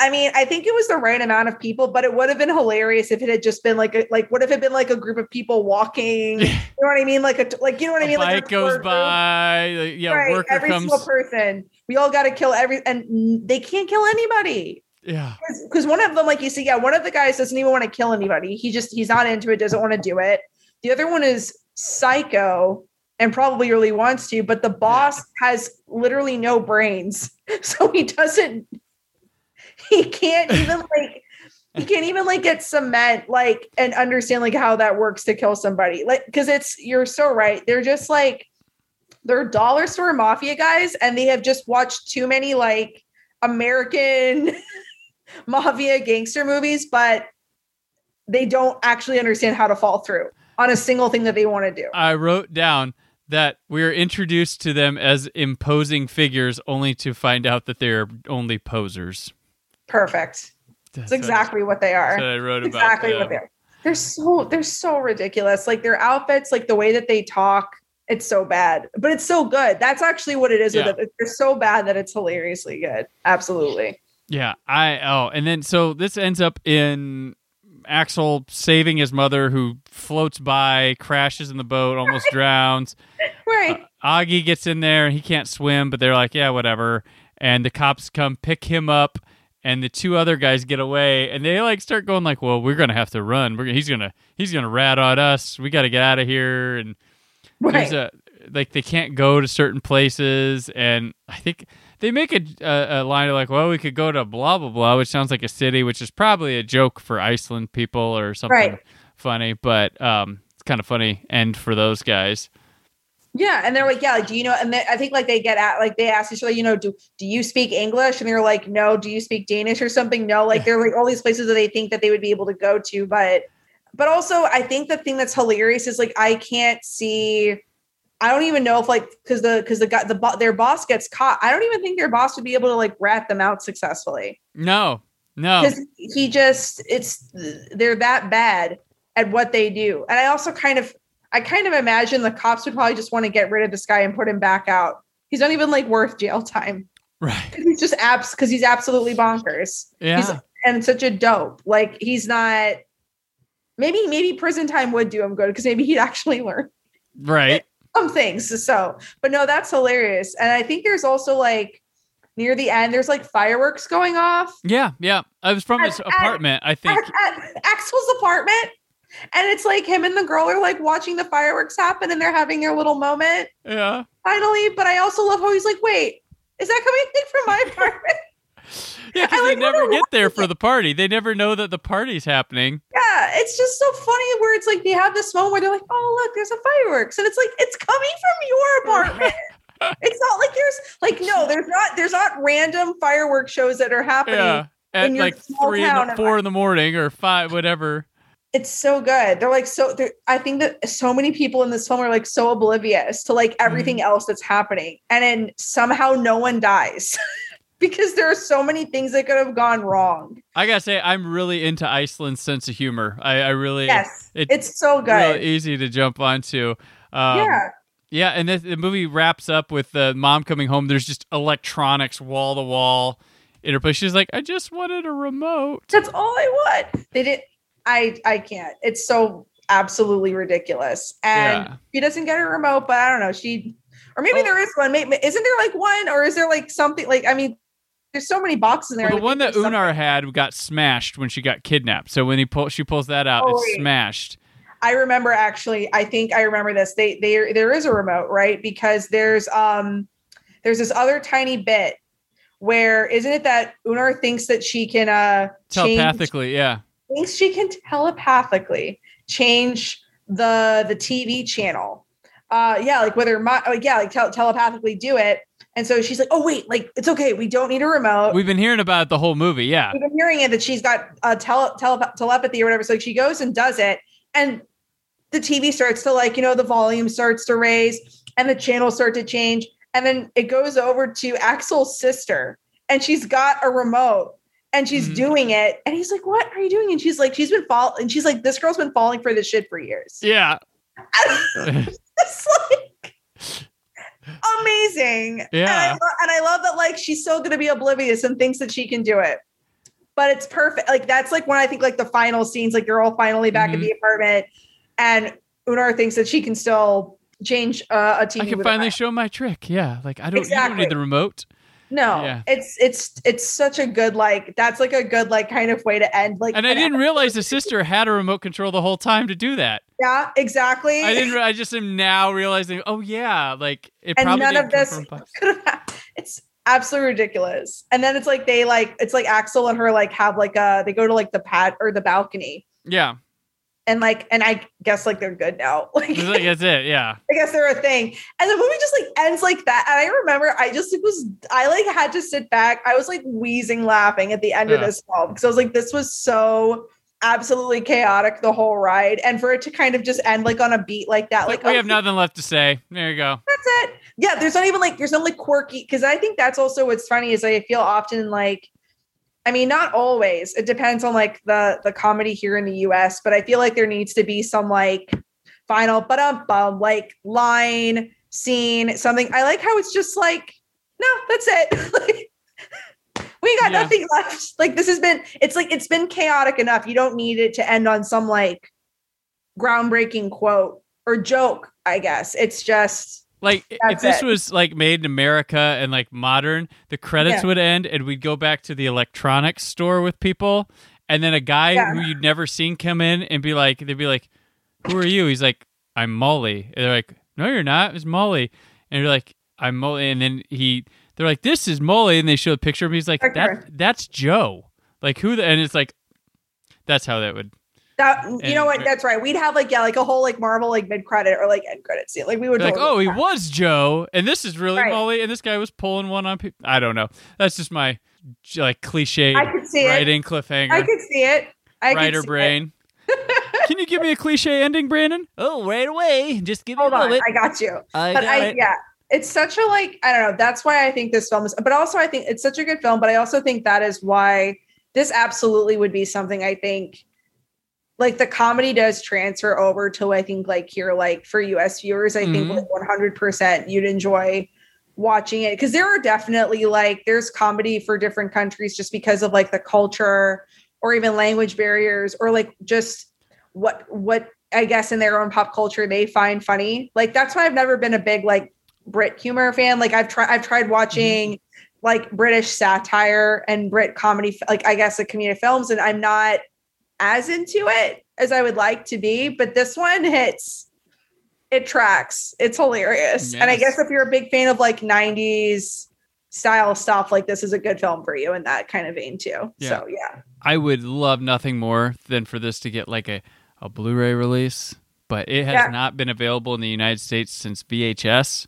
I mean, I think it was the right amount of people, but it would have been hilarious if it had just been like a like what if it had been like a group of people walking? you know what I mean? Like a like you know what I mean? bike like a goes group. by. yeah, right, every comes. single person. We all got to kill every, and they can't kill anybody Yeah, because one of them, like you see, yeah, one of the guys doesn't even want to kill anybody. He just he's not into it, doesn't want to do it. The other one is psycho and probably really wants to, but the boss has literally no brains, so he doesn't. He can't even like. He can't even like get cement like and understand like how that works to kill somebody like because it's you're so right they're just like they're dollar store mafia guys and they have just watched too many like American mafia gangster movies, but they don't actually understand how to fall through on a single thing that they want to do. I wrote down that we are introduced to them as imposing figures, only to find out that they're only posers. Perfect. That's It's exactly what they are. I wrote about. Exactly what they are. They're so they're so ridiculous. Like their outfits, like the way that they talk, it's so bad, but it's so good. That's actually what it is Yeah. with it. They're so bad that it's hilariously good. Absolutely. Yeah, I oh, and then so this ends up in Axel saving his mother, who floats by, crashes in the boat, almost drowns. Right. Uh, Augie gets in there and he can't swim, but they're like, yeah, whatever. And the cops come pick him up, and the two other guys get away, and they like start going like, well, we're gonna have to run. We're he's gonna he's gonna rat on us. We got to get out of here. And right. there's a like they can't go to certain places, and I think they make a, a, a line of like, well, we could go to blah blah blah, which sounds like a city, which is probably a joke for Iceland people or something Right. funny, but um, it's kind of funny end for those guys. Yeah, and they're like, yeah, like, do you know? And they, I think like they get at like they ask each other, you know, do do you speak English? And they're like, no. Do you speak Danish or something? No. Like they're like all these places that they think that they would be able to go to, but but also I think the thing that's hilarious is like I can't see. I don't even know if like because the because the guy the their boss gets caught. I don't even think their boss would be able to like rat them out successfully. No, no, because he just it's they're that bad at what they do. And i also kind of i kind of imagine the cops would probably just want to get rid of this guy and put him back out. He's not even like worth jail time. Right? he's just abs because he's absolutely bonkers. Yeah, he's and such a dope. Like he's not maybe maybe prison time would do him good because maybe he'd actually learn. Right. Some things so but no that's hilarious and i think there's also like near the end there's like fireworks going off Yeah, yeah. I was from his At- at- apartment. I think. at, at Axel's apartment. And it's like him and the girl are like watching the fireworks happen and they're having their little moment Yeah, finally. But I also love how he's like, wait, is that coming from my apartment? yeah. Because I they like never get there for the party. They never know that the party's happening. yeah, it's just so funny where it's like they have this moment where they're like, oh, look, there's a fireworks. And it's like, it's coming from your apartment. it's not like there's like, no, there's not, there's not random fireworks shows that are happening. Yeah, at like three, in four in the morning or five, whatever. it's so good. They're like so. They're, I think that so many people in this film are like so oblivious to like everything Mm-hmm. else that's happening, and then somehow no one dies because there are so many things that could have gone wrong. I gotta say, I'm really into Iceland's sense of humor. I, I really, Yes, it- it's so good. really easy to jump onto. Um, yeah, Yeah, and the, the movie wraps up with the mom coming home. There's just electronics wall to wall in her place. She's like, I just wanted a remote. that's all I want. They didn't. I I can't. It's so absolutely ridiculous. And Yeah. she doesn't get a remote, but I don't know. She or maybe Oh. there is one. Maybe isn't there like one, or is there like something like I mean, there's so many boxes in there. Well, the one that Unar had got smashed when she got kidnapped. So when he pull, she pulls that out, Oh, it's smashed. I remember actually. I think I remember this. They they there is a remote, right? Because there's um there's this other tiny bit where isn't it that Unar thinks that she can uh change Telepathically, yeah. thinks she can telepathically change the the TV channel. Uh yeah, like whether my oh, yeah, like tel- telepathically do it. And so she's like, "Oh wait, like it's okay. We don't need a remote." We've been hearing about it the whole movie, yeah. We've been hearing it that she's got uh, tele- tele- telepathy or whatever. So she goes and does it, and the TV starts to like, you know, the volume starts to raise and the channels start to change. And then it goes over to Axel's sister, and she's got a remote and she's Mhm. doing it. And he's like, What are you doing? And she's like, She's been fall and she's like, This girl's been falling for this shit for years. Yeah. it's like amazing. And I, Yeah. and I love that like she's still gonna be oblivious and thinks that she can do it. But it's perfect. Like that's like when I think like the final scenes, like they're all finally back Mhm. at the apartment, and Unar thinks that she can still change uh, a TV. I can finally show my trick. Yeah. Like I don't, you don't need the remote. No, Yeah. it's it's it's such a good like that's like a good like kind of way to end like And I didn't episode. realize the sister had a remote control the whole time to do that. yeah exactly I didn't. I just am now realizing. Oh yeah, like it And probably none of this- could have it's absolutely ridiculous and then it's like they like it's like axel and her like have like uh they go to like the pad or the balcony Yeah, and like and i guess like they're good now like like, that's it. Yeah, i guess they're a thing and the movie just like ends like that and i remember i just it was i like had to sit back i was like wheezing laughing at the end of this film because i was like this was so absolutely chaotic the whole ride and for it to kind of just end like on a beat like that like like we oh, have nothing left to say. There you go. that's it. Yeah, there's not even like there's no like quirky because I think that's also what's funny is I feel often like I mean not always. It depends on like the the comedy here in the US, but I feel like there needs to be some like final but um bum like line scene something. I like how it's just like no, that's it. we got Yeah. nothing left. Like this has been it's like it's been chaotic enough. You don't need it to end on some like groundbreaking quote or joke, I guess. It's just Like if this it. was like made in America and like modern, the credits Yeah. would end and we'd go back to the electronics store with people, and then a guy Yeah. who you'd never seen come in and be like, they'd be like, "Who are you?" He's like, "I'm Molly." And they're like, "No, you're not. It's Molly." And you're like, "I'm Molly." And then he, they're like, "This is Molly," and they show a picture of him. He's like, "That that's Joe." Like who? The, and it's like, that's how that would. That you And- know what? Uh, That's right. We'd have like yeah, like a whole like Marvel like mid credit or like end credit scene. Like we would They're like, oh, he that. was Joe, and this is really Right. Molly, and this guy was pulling one on people. I don't know. That's just my like cliche writing cliffhanger. I could see it. cliffhanger, I could see it. I writer see brain. Can you give me a cliche ending, Brandon? Oh, right away. Just give Hold me a on, moment. I got you. I But got I it. yeah, it's such a like I don't know. That's why I think this film is. But also I think it's such a good film. But I also think that is why this absolutely would be something I think. Like the comedy does transfer over to I think like here like for US viewers I think Mhm. like 100% you'd enjoy watching it because there are definitely like there's comedy for different countries just because of like the culture or even language barriers or like just what what I guess in their own pop culture they find funny. Like that's why I've never been a big like Brit humor fan. Like I've tried I've tried watching like British satire and Brit comedy like I guess the comedic films and I'm not as into it as I would like to be, but this one hits it tracks. It's hilarious. And I guess if you're a big fan of like 90s style stuff, like this is a good film for you in that kind of vein too. Yeah. So yeah. I would love nothing more than for this to get like a, a Blu-ray release, but it has Yeah. not been available in the United States since VHS.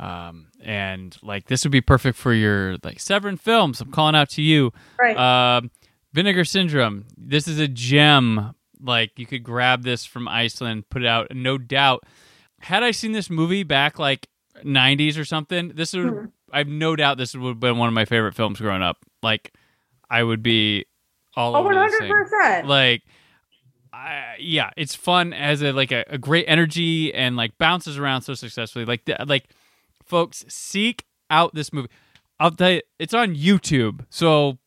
Um, and like this would be perfect for your like Severin films. I'm calling out to you. Right. Um, Vinegar Syndrome. This is a gem Like you could grab this from Iceland, put it out, no doubt, had I seen this movie back like '90s or something, this would Mhm. I've no doubt this would have been one of my favorite films growing up. Like I would be all Oh, over the hundred same. percent. Like, I, yeah, it's fun as a like a, a great energy and like bounces around so successfully. Like, the, like, folks, seek out this movie. I'll tell you, it's on YouTube, so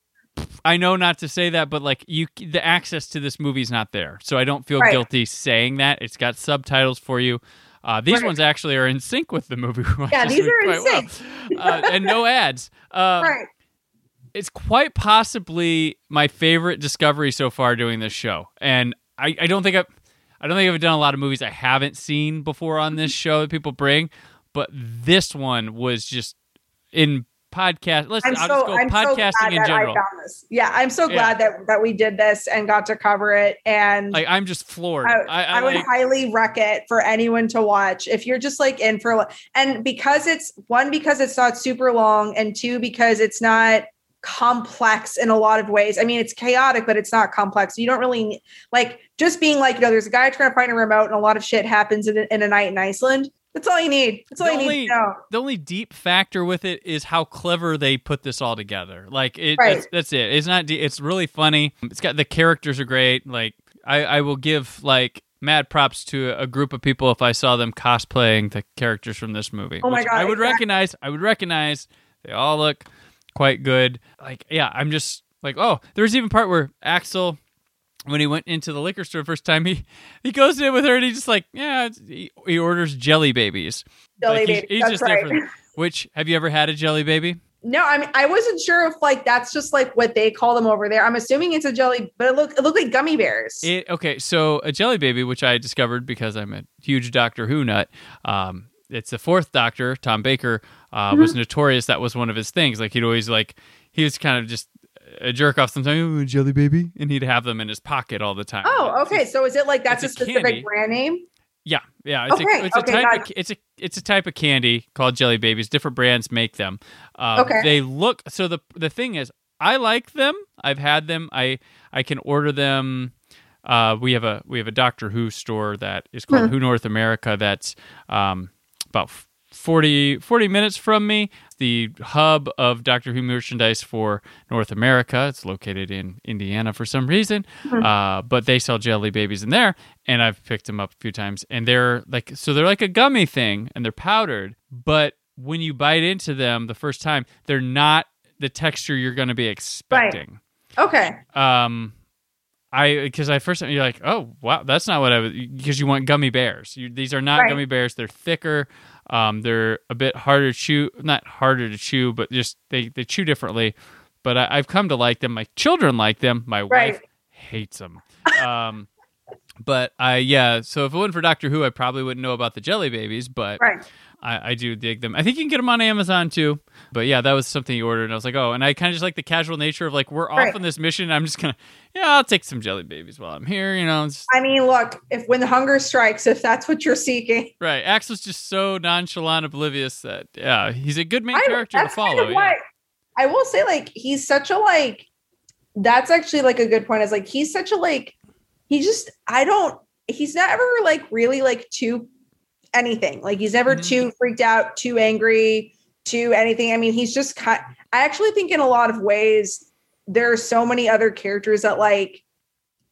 I know not to say that, but like you, the access to this movie is not there, so I don't feel Right. guilty saying that. It's got subtitles for you. Uh, these Right. ones actually are in sync with the movie. Yeah, these are in quite well. uh, and no ads. Um, right. it's quite possibly my favorite discovery so far doing this show. And I, I don't think I've I don't think I've done a lot of movies I haven't seen before on this show that people bring, but this one was just in podcast. Let's I'm I'll so just go I'm so podcasting glad in that general. I found this. Yeah, I'm so glad that that we did this and got to cover it. And like I'm just floored. I, I, I, I would like, highly rec it for anyone to watch if you're just like in for and because it's one because it's not super long and two because it's not complex in a lot of ways. I mean, it's chaotic, but it's not complex. You don't really like just being like, you know, there's a guy trying to find a remote and a lot of shit happens in a, in a night in Iceland. That's all you need. That's all The you only- need to know. the only deep factor with it is how clever they put this all together. Like it, Right. that's, that's it. It's not. de- It's really funny. It's got the characters are great. Like I, I will give like mad props to a group of people if I saw them cosplaying the characters from this movie. Oh my God, I would exact- recognize. I would recognize. They all look quite good. Like yeah, I'm just like oh, there's even part where Axel. When he went into the liquor store the first time, he he goes in with her and he's just like, yeah, he, he orders jelly babies. Jelly Like, he's- baby. he's That's just right. different. Which have you ever had a jelly baby? No, I mean I wasn't sure if like that's just like what they call them over there. I'm assuming it's a jelly, but it look it looked like gummy bears. It, okay, so a jelly baby, which I discovered because I'm a huge Doctor Who nut. Um, it's the fourth Doctor, Tom Baker, uh, was notorious. That was one of his things. Like he'd always like he was kind of just a jerk off sometimes. Oh, a jelly baby, and he'd have them in his pocket all the time. oh, okay. So is it like that's a a specific candy. brand name? Yeah, yeah. It's Okay, a it's a okay, type of it's a it's a type of candy called jelly babies. Different brands make them. Uh, Okay. They look so the the thing is, I like them. I've had them. I I can order them. Uh, we have a we have a Doctor Who store that is called Hmm. Who North America. That's um, about 40, 40 minutes from me. The hub of Doctor Who merchandise for North America. It's located in Indiana for some reason, uh, but they sell jelly babies in there, and I've picked them up a few times. And they're like so they're like a gummy thing, and they're powdered. But when you bite into them the first time, they're not the texture you're going to be expecting Okay. um I because I first you're like oh wow that's not what I was because you want gummy bears you, these are not Right. gummy bears they're thicker um they're a bit harder to chew not harder to chew but just they they chew differently but I, I've come to like them my children like them my Right. wife hates them um but I yeah so if it wasn't for Doctor Who I probably wouldn't know about the jelly babies but Right. I, I do dig them. I think you can get them on Amazon too. But yeah, that was something you ordered, and I was like, oh, and I kind of just like the casual nature of like we're off Right. on this mission. I'm just gonna, yeah, I'll take some jelly babies while I'm here. You know, it's, I mean, look, if when the hunger strikes, if that's what you're seeking, right? Axel's just so nonchalant, oblivious that yeah, he's a good main I, character to that's kind follow. of yeah. I will say, like, he's such a like. That's actually like a good point. Is like he's such a like. He just I don't. He's never like really like too anything. Like he's never Mhm. too freaked out, too angry, too anything. I mean, he's just cut. I actually think in a lot of ways there are so many other characters that like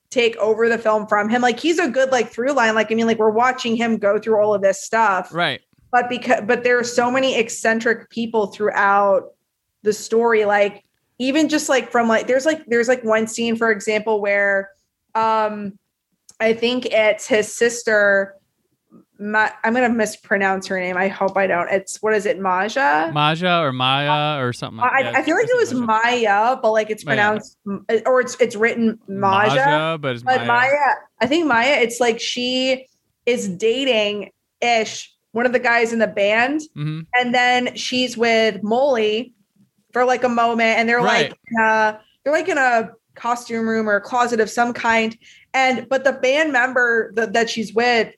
take over the film from him. Like he's a good like through line. Like I mean, like we're watching him go through all of this stuff Right. but because but there are so many eccentric people throughout the story like even just like from like there's like there's like one scene for example where um i think it's his sister Ma- i'm gonna mispronounce her name i hope i don't it's what is it maja Maja or Maya or something. Like I. I feel like it was Maja. Maya, but like it's Maya. pronounced or it's it's written Maja. Maja, but it's But Maya. Maya, I think Maya, it's like she is dating Ish, one of the guys in the band, Mhm. and then she's with Molly for like a moment, and they're Right. like in a, they're like in a costume room or a closet of some kind, and but the band member that, that she's with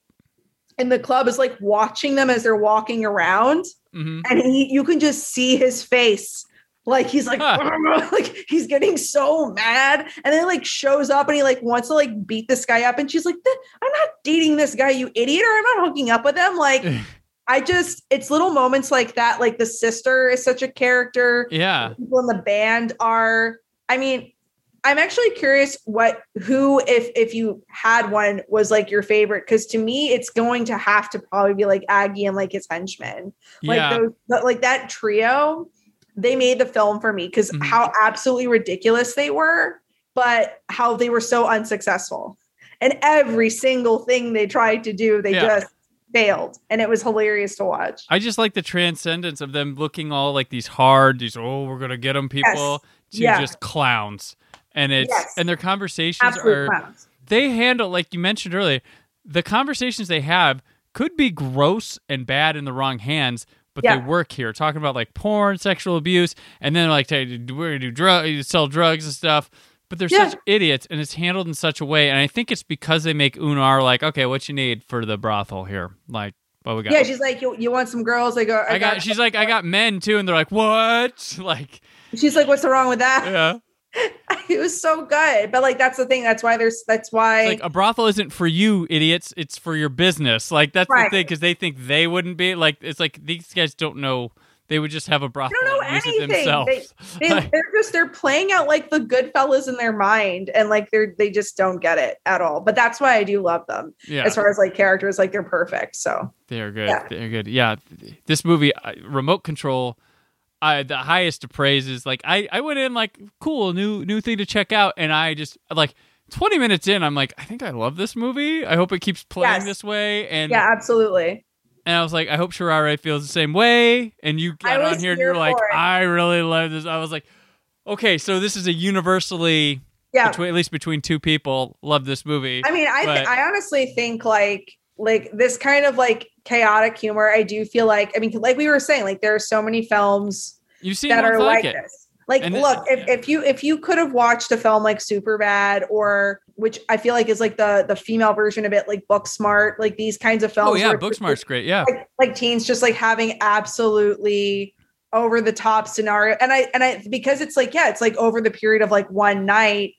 in the club is like watching them as they're walking around, Mhm. and he you can just see his face Like he's like, Huh. like he's getting so mad, and then like shows up and he like wants to like beat this guy up, and she's like, "I'm not dating this guy, you idiot, or I'm not hooking up with him." Like, I just, it's little moments like that. Like the sister is such a character. yeah. People in the band are. I mean, I'm actually curious what who, if if you had one, was like your favorite. Because to me, it's going to have to probably be like Aggie and like his henchmen like Yeah. those but, like that trio they made the film for me because Mhm. how absolutely ridiculous they were but how they were so unsuccessful and every single thing they tried to do they Yeah. just failed and it was hilarious to watch I just like the transcendence of them looking all like these hard, these oh we're gonna get them people to Yeah. just clowns, and it's Yes. and their conversations absolute are clowns they handle like you mentioned earlier, the conversations they have could be gross and bad in the wrong hands, but Yeah. they work here talking about like porn, sexual abuse, and then like hey, we're gonna do drugs, sell drugs and stuff. But they're Yeah. such idiots, and it's handled in such a way. And I think it's because they make Unar like, okay, what you need for the brothel here? Like, what we got? yeah she's like you, you want some girls they uh, go I got. She's like, I got men too, and they're like, what? Like, she's like what's the wrong with that yeah. it was so good but like that's the thing that's why there's that's why It's like a brothel isn't for you idiots it's for your business like that's Right. the thing because they think they wouldn't be like it's like these guys don't know they would just have a brothel They don't know and use it anything. themselves they, Like, they're just they're playing out like the good fellas in their mind and like they're they just don't get it at all but that's why i do love them yeah as far as like characters like they're perfect so they're good Yeah. they're good yeah this movie uh, remote control I, the highest of praise is like I, I went in like cool new new thing to check out and I just like 20 minutes in I'm like I think I love this movie I hope it keeps playing Yes. this way and yeah absolutely And I was like, I hope Sharareh feels the same way. And you got on was here and you're like, it. I really love this. I was like, okay, so this is a universally, yeah between, at least between two people, love this movie. i mean i th- i honestly think like like this kind of like chaotic humor i do feel like i mean like we were saying like there are so many films You've seen that are like, this. Like, And it- look, if, if you if you could have watched a film like Superbad or which I feel like is like the the female version of it, like Booksmart, like these kinds of oh, films. Oh yeah, Booksmart's great. Yeah, Like, like teens just like having absolutely over the top scenario, and I and I because it's like yeah, it's like over the period of like one night.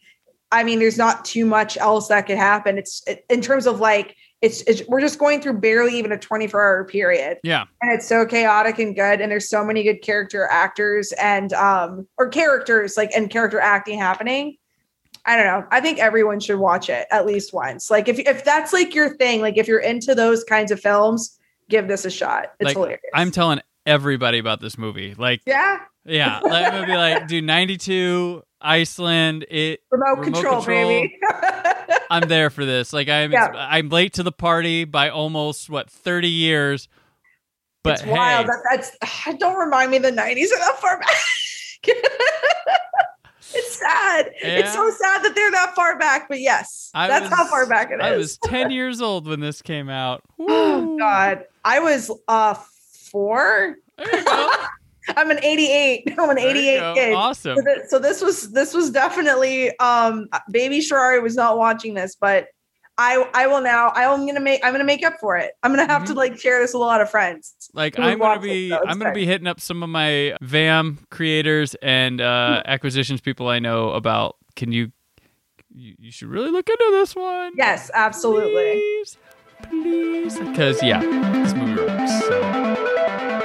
I mean, there's not too much else that could happen. It's it, in terms of like it's, it's we're just going through barely even a 24 hour period. Yeah, and it's so chaotic and good and there's so many good character actors and um or characters like and character acting happening. I don't know. I think everyone should watch it at least once. Like if if that's like your thing like if you're into those kinds of films give this a shot. It's Like, hilarious. I'm telling everybody about this movie. Like, yeah yeah, like, I'm gonna be like, do 92, Iceland. It, remote, Remote control, control. baby I'm there for this. Like, I'm, Yeah. I'm late to the party by almost what 30 years. But it's hey, wild that, that's don't remind me the 90s are that far back it's sad Yeah. it's so sad that they're that far back but yes I that's how far back it is I was 10 years old when this came out. Oh God, I was uh four. There you go. I'm an 88. I'm an 88 kid. Awesome. So, th- so this was this was definitely um baby Sharareh was not watching this, but I I will now I'm gonna make I'm gonna make up for it. I'm gonna have to Mhm. like share this with a lot of friends. Like I'm gonna be I'm gonna be hitting up some of my VAM creators and uh acquisitions people I know about. Can you you, you should really look into this one. Yes, absolutely. Please. Please. Because yeah, this movie rocks. So.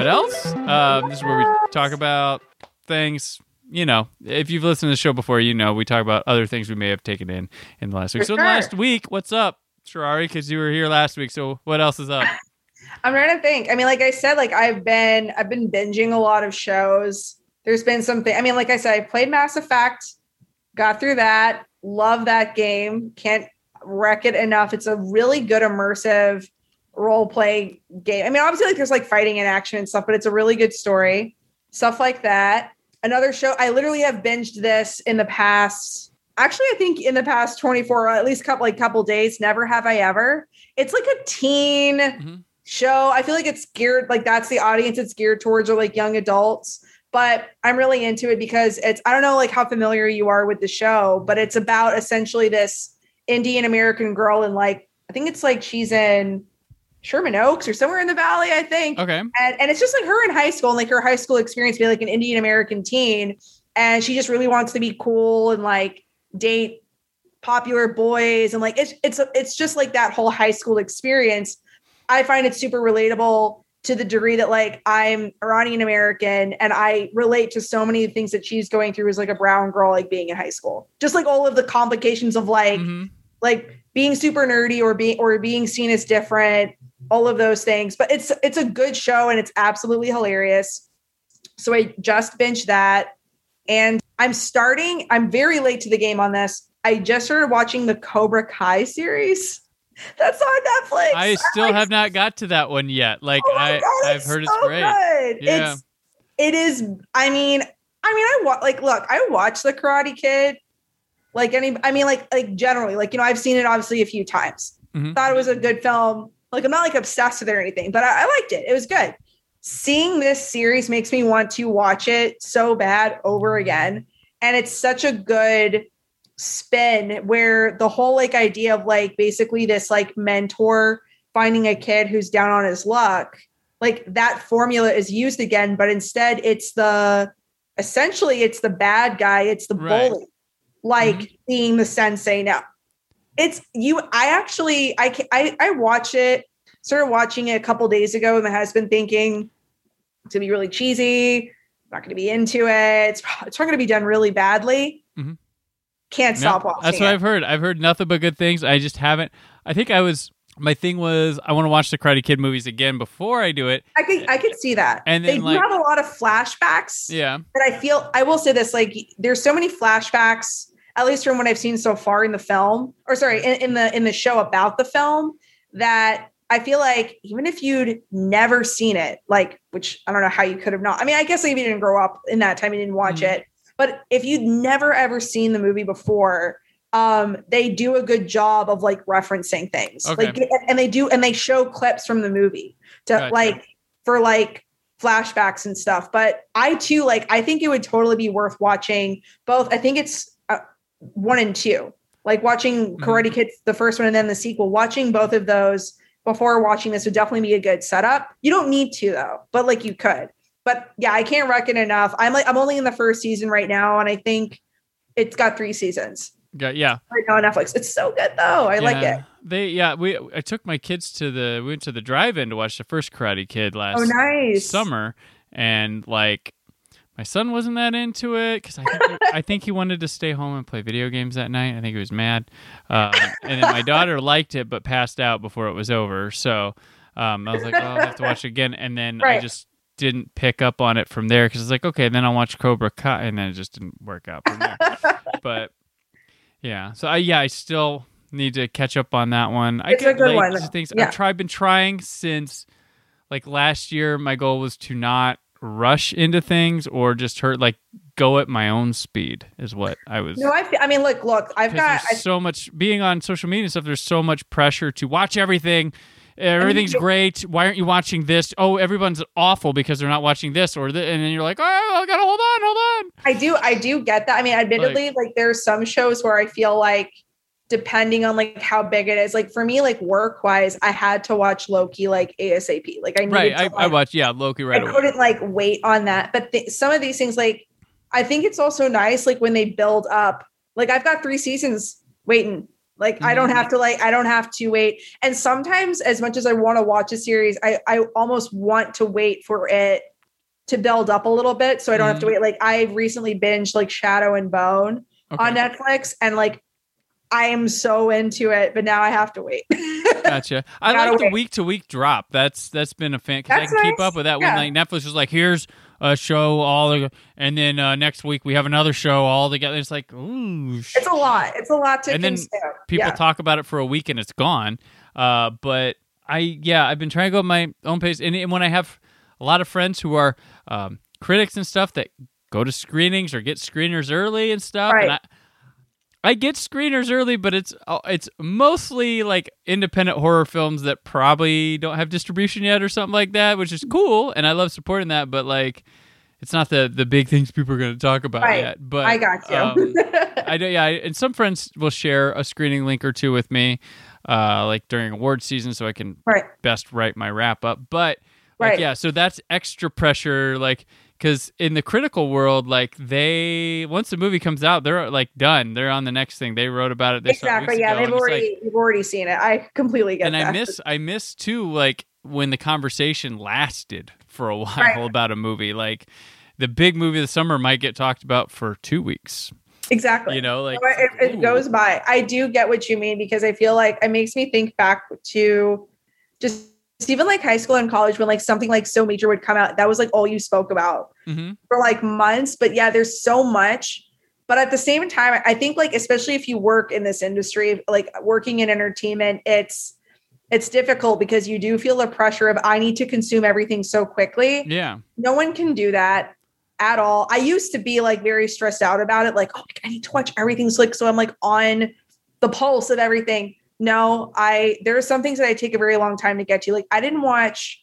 What else? Um, this is where we talk about things. You know, if you've listened to the show before, you know we talk about other things we may have taken in in the last week. For so sure. last week, what's up, Sharareh? Because you were here last week. So what else is up? I'm trying to think. I mean, like I said, like I've been I've been binging a lot of shows. There's been something. I mean, like I said, I played Mass Effect, got through that. Love that game. Can't wreck it enough. It's a really good immersive role play game. I mean, obviously, like there's like fighting and action and stuff, but it's a really good story. Stuff like that. Another show. I literally have binged this in the past. Actually, I think in the past 24, or at least couple like couple days. Never have I ever. It's like a teen Mhm. show. I feel like it's geared like that's the audience it's geared towards or like young adults. But I'm really into it because it's I don't know like how familiar you are with the show, but it's about essentially this Indian American girl and like I think it's like she's in Sherman Oaks or somewhere in the valley, I think. Okay. And, and it's just like her in high school and like her high school experience being like an Indian American teen. And she just really wants to be cool and like date popular boys. And like it's it's it's just like that whole high school experience. I find it super relatable to the degree that like I'm Iranian American and I relate to so many things that she's going through as like a brown girl, like being in high school. Just like all of the complications of like hmm like being super nerdy or being or being seen as different all of those things but it's it's a good show and it's absolutely hilarious so i just binged that and i'm starting i'm very late to the game on this i just started watching the cobra kai series that's on netflix I still like, have not got to that one yet. Like oh I, God, I've heard it's so great. good. Yeah. it's it is i mean i mean i wa- like look i watch the karate kid like any i mean like like generally like you know i've seen it obviously a few times Mhm. thought it was a good film like i'm not like obsessed with it or anything but I, I liked it. It was good. Seeing this series makes me want to watch it so bad over again. And it's such a good spin where the whole like idea of like basically this like mentor finding a kid who's down on his luck like that formula is used again but instead it's the essentially it's the bad guy it's the Right. bully like mm-hmm. being the sensei now it's you i actually i i i watch it started watching it a couple days ago and my husband thinking gonna be really cheesy I'm not gonna be into it it's, it's probably gonna be done really badly Mm-hmm. can't No, stop watching That's it. what I've heard. I've heard nothing but good things. I just haven't. I think I was. My thing was I want to watch the Karate Kid movies again before I do it. I could I could see that. And they then, do like- have a lot of flashbacks. Yeah. But I feel I will say this: like, there's so many flashbacks, at least from what I've seen so far in the film, or sorry, in, in the in the show about the film, that I feel like even if you'd never seen it, like, which I don't know how you could have not. I mean, I guess like if you didn't grow up in that time, you didn't watch Mhm. it. But if you'd never ever seen the movie before, um, they do a good job of like referencing things. Okay. Like, and they do, and they show clips from the movie to Gotcha. like for like flashbacks and stuff. But I too like I think it would totally be worth watching both. I think it's one and two. Like watching Mhm. Karate Kid, the first one, and then the sequel. Watching both of those before watching this would definitely be a good setup. You don't need to though, but like you could. But yeah, I can't reckon enough. I'm like I'm only in the first season right now, and I think it's got three seasons Yeah. Yeah. right now on Netflix. It's so good though. I like it. They yeah we I took my kids to the we went to the drive-in to watch the first Karate Kid last Oh, nice. summer, and like my son wasn't that into it because I think I think he wanted to stay home and play video games that night. I think he was mad, um, and then my daughter liked it but passed out before it was over. So um, I was like, well, I'll have to watch it again, and then I just didn't pick up on it from there because it's like okay, then I'll watch Cobra Kai, and then it just didn't work out from there. but yeah, so I yeah I still need to catch up on that one. I It's a good late one. things. Yeah. I've tried been trying since like last year. My goal was to not rush into things or just hurt like go at my own speed is what I was. No, I, I mean, look, look, I've got, there's so much being on social media and stuff. There's so much pressure to watch everything. Everything's great. Why aren't you watching this? Oh, everyone's awful because they're not watching this or th-. and then you're like, oh, I gotta hold on, hold on. I do, I do get that. I mean, admittedly, like, there's some shows where I feel like, depending on like how big it is, like for me, like work wise, I had to watch Loki like ASAP. Like I needed Right. to, I, I watched yeah Loki right I away. couldn't like wait on that. But th- some of these things, like I think it's also nice, like when they build up. Like I've got three seasons waiting. Like I don't Mhm. have to like I don't have to wait. And sometimes, as much as I want to watch a series, I I almost want to wait for it to build up a little bit, so I don't have to Mm-hmm. wait. Like I recently binged like Shadow and Bone Okay. on Netflix, and like I am so into it, but now I have to wait. Gotcha. I like the week to week drop. That's that's been a fan because I can keep up with that. When Yeah. like Netflix is like, here's a show all, the, and then uh, next week we have another show all together. It's like, ooh, sh- it's a lot. It's a lot to And then people yeah. talk about it for a week and it's gone. Uh, but I yeah, I've been trying to go at my own pace, and, and when I have a lot of friends who are um, critics and stuff that go to screenings or get screeners early and stuff, and I. I get screeners early, but it's uh, it's mostly like independent horror films that probably don't have distribution yet or something like that, which is cool, and I love supporting that. But like, it's not the the big things people are going to talk about Right. yet. But I got you. um, I do, yeah. I- And some friends will share a screening link or two with me. uh, like during award season, so I can Right. best write my wrap up. But like, Right. yeah, so that's extra pressure, like. Because in the critical world, like they once the movie comes out, they're like done. They're on the next thing. They wrote about it. They Exactly. Yeah, ago, they've it's like- already you've already seen it. I completely get and that. I miss I miss too like when the conversation lasted for a while Right. about a movie. Like the big movie of the summer might get talked about for two weeks. exactly. You know, like it, it goes by. I do get what you mean because I feel like it makes me think back to just even like high school and college when like something like so major would come out. That was like all you spoke about Mhm. for like months. But yeah, there's so much. But at the same time, I think like especially if you work in this industry, like working in entertainment, it's it's difficult because you do feel the pressure of I need to consume everything so quickly Yeah. no one can do that at all. I used to be like very stressed out about it, like, oh, I need to watch everything slick. So I'm like on the pulse of everything. No, I there are some things that I take a very long time to get to. Like I didn't watch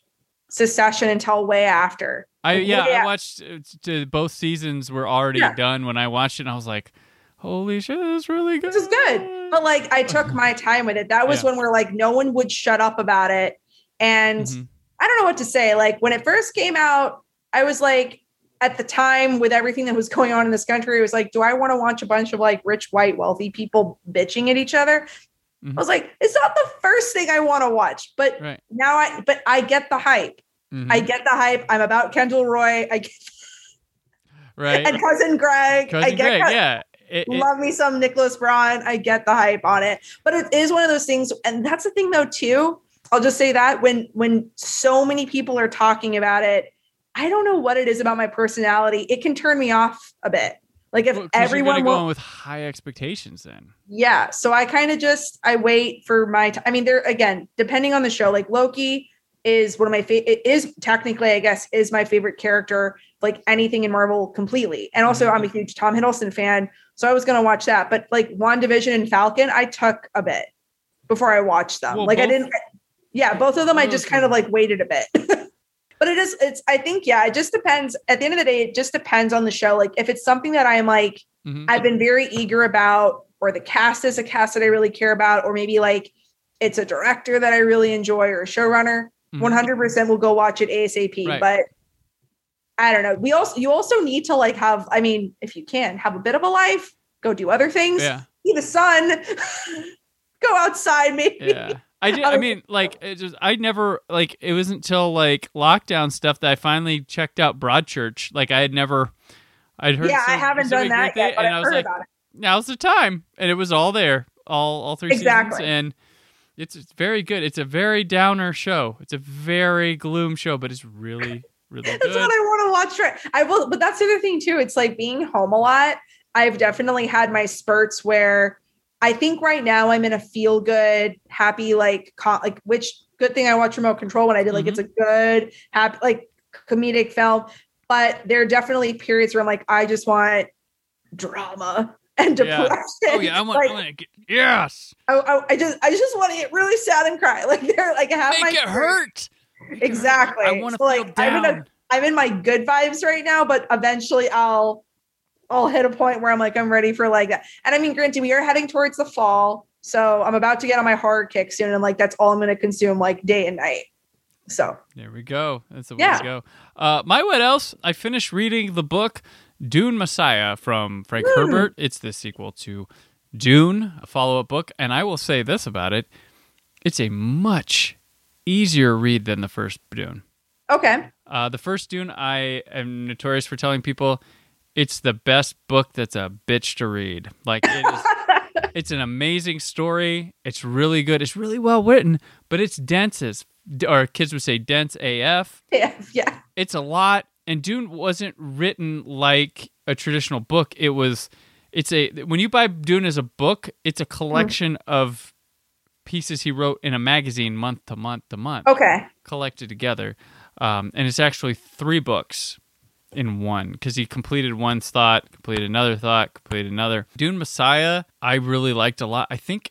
Succession until way after. I yeah, Yeah. I watched uh, both seasons were already Yeah. done when I watched it and I was like, "Holy shit, this is really good." This is good. But like I took my time with it. That was Yeah. when we're like no one would shut up about it. And Mhm. I don't know what to say. Like when it first came out, I was like, at the time with everything that was going on in this country, it was like, do I want to watch a bunch of like rich, white, wealthy people bitching at each other? Mhm. I was like, it's not the first thing I want to watch, but Right. now I, but I get the hype. Mhm. I get the hype. I'm about Kendall Roy. I get, right. and cousin Greg. I get Greg, yeah. It- it- love me some Nicholas Braun. I get the hype on it, but it is one of those things. And that's the thing, though, too. I'll just say that when when so many people are talking about it, I don't know what it is about my personality. It can turn me off a bit. Like if well, everyone will, in with high expectations then. yeah. So I kind of just I wait for my. T- I mean, there again, depending on the show. Like Loki is one of my favorite. It is technically, I guess, is my favorite character. Like anything in Marvel, completely. And also, Mhm. I'm a huge Tom Hiddleston fan, so I was gonna watch that. But like WandaVision and Falcon, I took a bit before I watched them. Well, like I didn't. Yeah, both of them. I just Both kind of like waited a bit. but it is. It's. I think. Yeah. It just depends. At the end of the day, it just depends on the show. Like if it's something that I'm like Mhm. I've been very eager about, or the cast is a cast that I really care about, or maybe like it's a director that I really enjoy or a showrunner. Mhm. Hundred percent will go watch it ASAP. Right. But I don't know. We also you also need to like have. I mean, if you can have a bit of a life, go do other things. Yeah. See the sun. go outside, maybe. yeah i did i mean like it just i never like it wasn't until like lockdown stuff that i finally checked out broadchurch like i had never i'd heard Yeah, I haven't done that yet, and i was like now's the time and it was all there all all three Exactly. seasons and it's, it's very good it's a very downer show it's a very gloom show but it's really really That's good what I want to watch. Right. I will, but that's the other thing too. It's like being home a lot. I've definitely had my spurts where I think right now I'm in a feel good, happy, like, co- like which good thing I watch Remote Control when I did like it's a mm-hmm. good, happy, like comedic film. But there are definitely periods where I'm like, I just want drama and Yeah. Oh, depression. oh yeah i want, Like, I want to get yes I, I, I just, I just want to get really sad and cry. Like they're like I have make my it hurt Make it hurt. Exactly. i want to So, feel like, I'm in a- down I'm in my good vibes right now, but eventually I'll I'll hit a point where I'm like I'm ready for like that. And I mean, granted, we are heading towards the fall, so I'm about to get on my horror kick soon, and like that's all I'm going to consume like day and night. So There we go. That's the way Yeah. to go. Uh, my what else? I finished reading the book Dune Messiah from Frank Hmm. Herbert. It's the sequel to Dune, a follow-up book, and I will say this about it: it's a much easier read than the first Dune. okay, Uh, the first Dune, I am notorious for telling people it's the best book that's a bitch to read. Like it is, it's an amazing story. It's really good. It's really well written, but it's dense as, or kids would say dense AF. yeah, yeah, It's a lot, and Dune wasn't written like a traditional book. It was, it's a when you buy Dune as a book, it's a collection of pieces he wrote in a magazine month to month to month okay, collected together. Um, and it's actually three books in one because he completed one thought, completed another thought, completed another. Dune Messiah, I really liked a lot. I think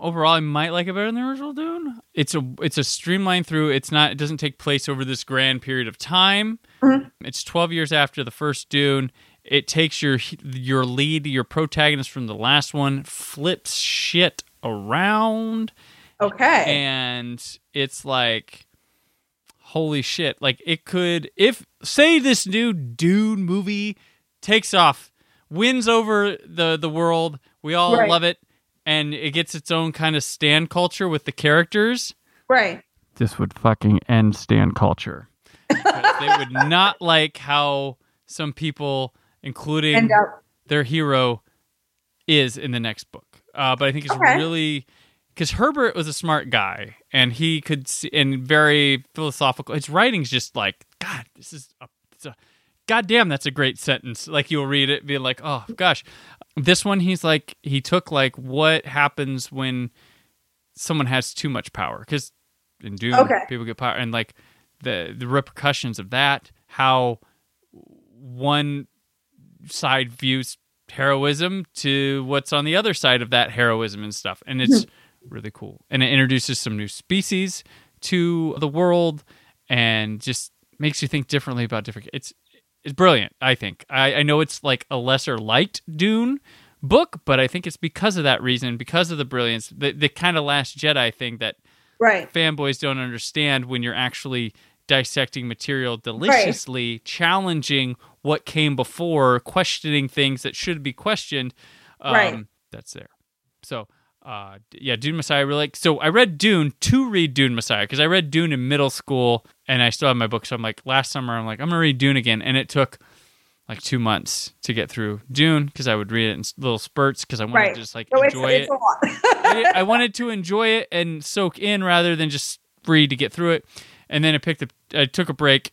overall I might like it better than the original Dune. It's a it's a streamlined through. It's not. It doesn't take place over this grand period of time. Mhm. It's twelve years after the first Dune. It takes your your lead, your protagonist from the last one, flips shit around Okay. and it's like holy shit like it could if say this new dune movie takes off wins over the the world we all Right. love it and it gets its own kind of stand culture with the characters right. this would fucking end stand culture because they would not like how some people including their hero is in the next book. Uh, but I think it's Okay. really because Herbert was a smart guy and he could see and very philosophical. His writing's just like God. This is a, it's a goddamn. That's a great sentence. Like you'll read it, be like, oh gosh. This one, he's like he took like what happens when someone has too much power because in Dune Okay. people get power and like the the repercussions of that. How one side views heroism to what's on the other side of that heroism and stuff. And it's hmm. Really cool. And it introduces some new species to the world and just makes you think differently about different it's it's brilliant, I think. I, I know it's like a lesser liked Dune book, but I think it's because of that reason, because of the brilliance, the, the kind of last Jedi thing that right. fanboys don't understand when you're actually dissecting material deliciously, challenging what came before, questioning things that should be questioned. Um, Right. That's there. So, uh, yeah, Dune Messiah. Really like. So I read Dune to read Dune Messiah because I read Dune in middle school and I still have my book. So I'm like, last summer I'm like, I'm gonna read Dune again, and it took like two months to get through Dune because I would read it in little spurts because I wanted Right. to just like So enjoy it's it. I, I wanted to enjoy it and soak in rather than just read to get through it. And then I picked up, I took a break.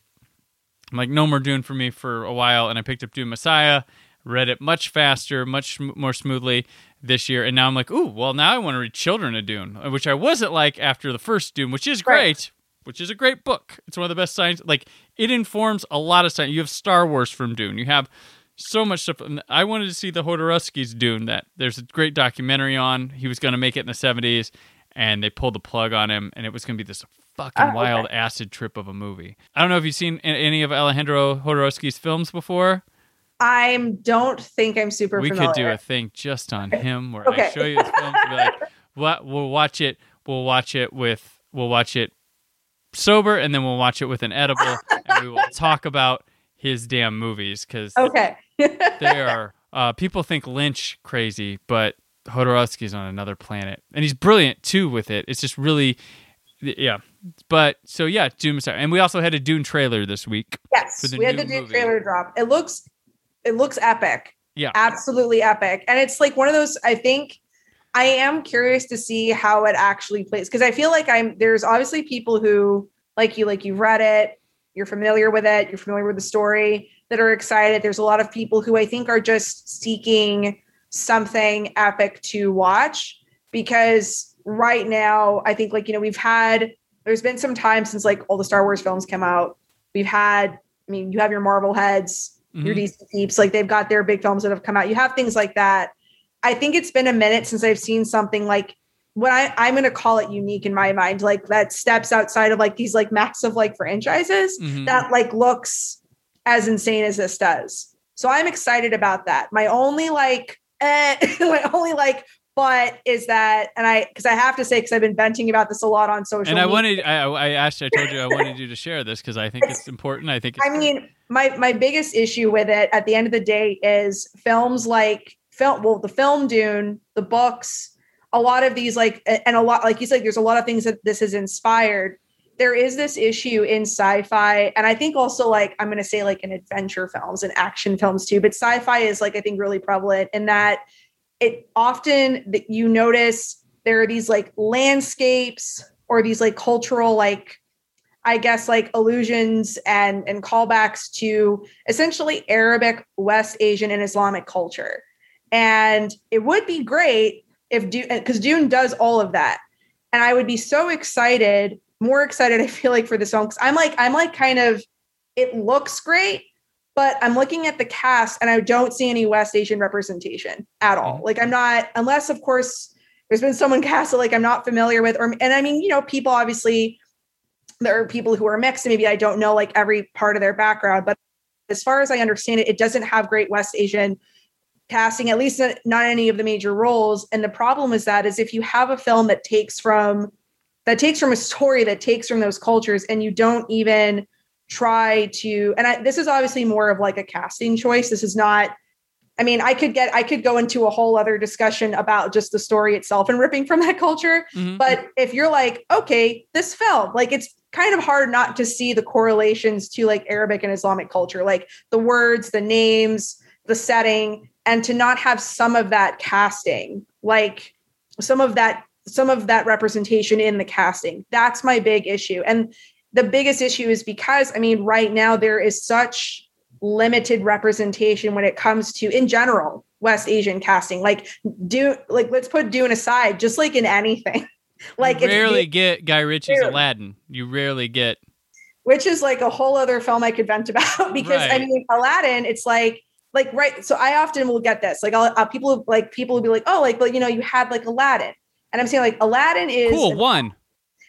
I'm like, no more Dune for me for a while. And I picked up Dune Messiah, read it much faster, much more smoothly this year. And now I'm like, ooh, well, now I want to read Children of Dune, uh, which I wasn't like after the first Dune, which is Right. great, which is a great book. It's one of the best science, like, it informs a lot of science. You have Star Wars from Dune. You have so much stuff. And I wanted to see the Jodorowsky's Dune that there's a great documentary on. He was going to make it in the 70s, and they pulled the plug on him, and it was going to be this fucking Oh, okay. wild acid trip of a movie. I don't know if you've seen any of Alejandro Jodorowsky's films before. I don't think I'm super we familiar. could do a thing just on him where I show you his films and be like, what we'll watch it, we'll watch it with, we'll watch it sober, and then we'll watch it with an edible, and we will talk about his damn movies because Okay. they are uh, people think Lynch crazy, but Jodorowsky's on another planet, and he's brilliant too with it. It's just really, yeah. But so yeah, Dune Messiah, and we also had a Dune trailer this week. yes. We had the new movie. trailer drop. It looks it looks epic. Yeah. Absolutely epic. And it's like one of those I think I am curious to see how it actually plays because I feel like I'm there's obviously people who like you like you've read it, you're familiar with it, you're familiar with the story that are excited. There's a lot of people who I think are just seeking something epic to watch because right now I think like you know we've had there's been some time since like all the Star Wars films came out. We've had I mean you have your Marvel heads, your Mhm. DC peeps like they've got their big films that have come out. You have things like that. I think it's been a minute since I've seen something like what I, I'm going to call it unique in my mind, like that steps outside of like these like massive like franchises Mhm. that like looks as insane as this does. So I'm excited about that. My only like, eh, my only like, but is that, and I, because I have to say, because I've been venting about this a lot on social. and I media. wanted, I, I asked, I told you I wanted you to share this because I think it's important. I think. It's I mean, my my biggest issue with it at the end of the day is films like film. Well, the film Dune, the books, a lot of these like, and a lot like you said, there's a lot of things that this has inspired. There is this issue in sci-fi, and I think also like I'm going to say like in adventure films and action films too. But sci-fi is like I think really prevalent in that it often that you notice there are these like landscapes or these like cultural like I guess like allusions and and callbacks to essentially Arabic, West Asian, and Islamic culture. And it would be great if Dune because Dune does all of that. And I would be so excited, more excited, I feel like, for this film. Cause I'm like, I'm like kind of it looks great, but I'm looking at the cast and I don't see any West Asian representation at all. Mm-hmm. Like I'm not, unless of course there's been someone cast that like I'm not familiar with, or and I mean, you know, people obviously there are people who are mixed and maybe I don't know like every part of their background, but as far as I understand it, it doesn't have great West Asian casting, at least not any of the major roles. And the problem is that is if you have a film that takes from that takes from a story that takes from those cultures and you don't even try to and I, this is obviously more of like a casting choice. This is not i mean i could get i could go into a whole other discussion about just the story itself and ripping from that culture. Mm-hmm. but if you're like okay this film like it's kind of hard not to see the correlations to like arabic and islamic culture like the words the names the setting and to not have some of that casting like some of that some of that representation in the casting. That's my big issue. And the biggest issue is because I mean, right now there is such limited representation when it comes to in general West Asian casting. Like do like let's put Dune aside, just like in anything. like you rarely get Guy Ritchie's rarely. Aladdin. You rarely get which is like a whole other film I could vent about because right. I mean Aladdin, it's like like right. So I often will get this like I'll, I'll, people like people will be like, oh, like but you know you had like Aladdin, and I'm saying like Aladdin is cool one.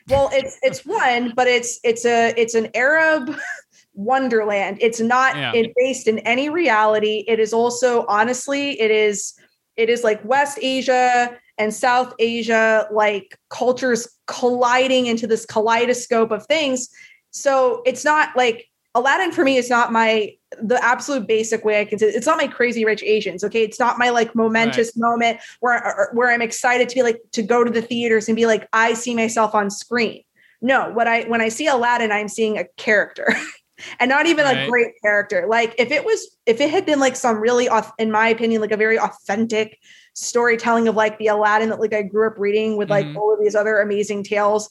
Well, it's it's one, but it's it's a it's an Arab wonderland. It's not yeah. it based in any reality. It is also honestly, it is it is like West Asia and South Asia, like cultures colliding into this kaleidoscope of things. So it's not like Aladdin for me is not my the absolute basic way I can say it's not my crazy rich Asians. Okay. It's not my like momentous right. moment where where I'm excited to be like to go to the theaters and be like, I see myself on screen. No, what I when I see Aladdin, I'm seeing a character. and not even right. a great character. Like if it was if it had been like some really in my opinion, like a very authentic storytelling of like the Aladdin that like I grew up reading with like mm-hmm. all of these other amazing tales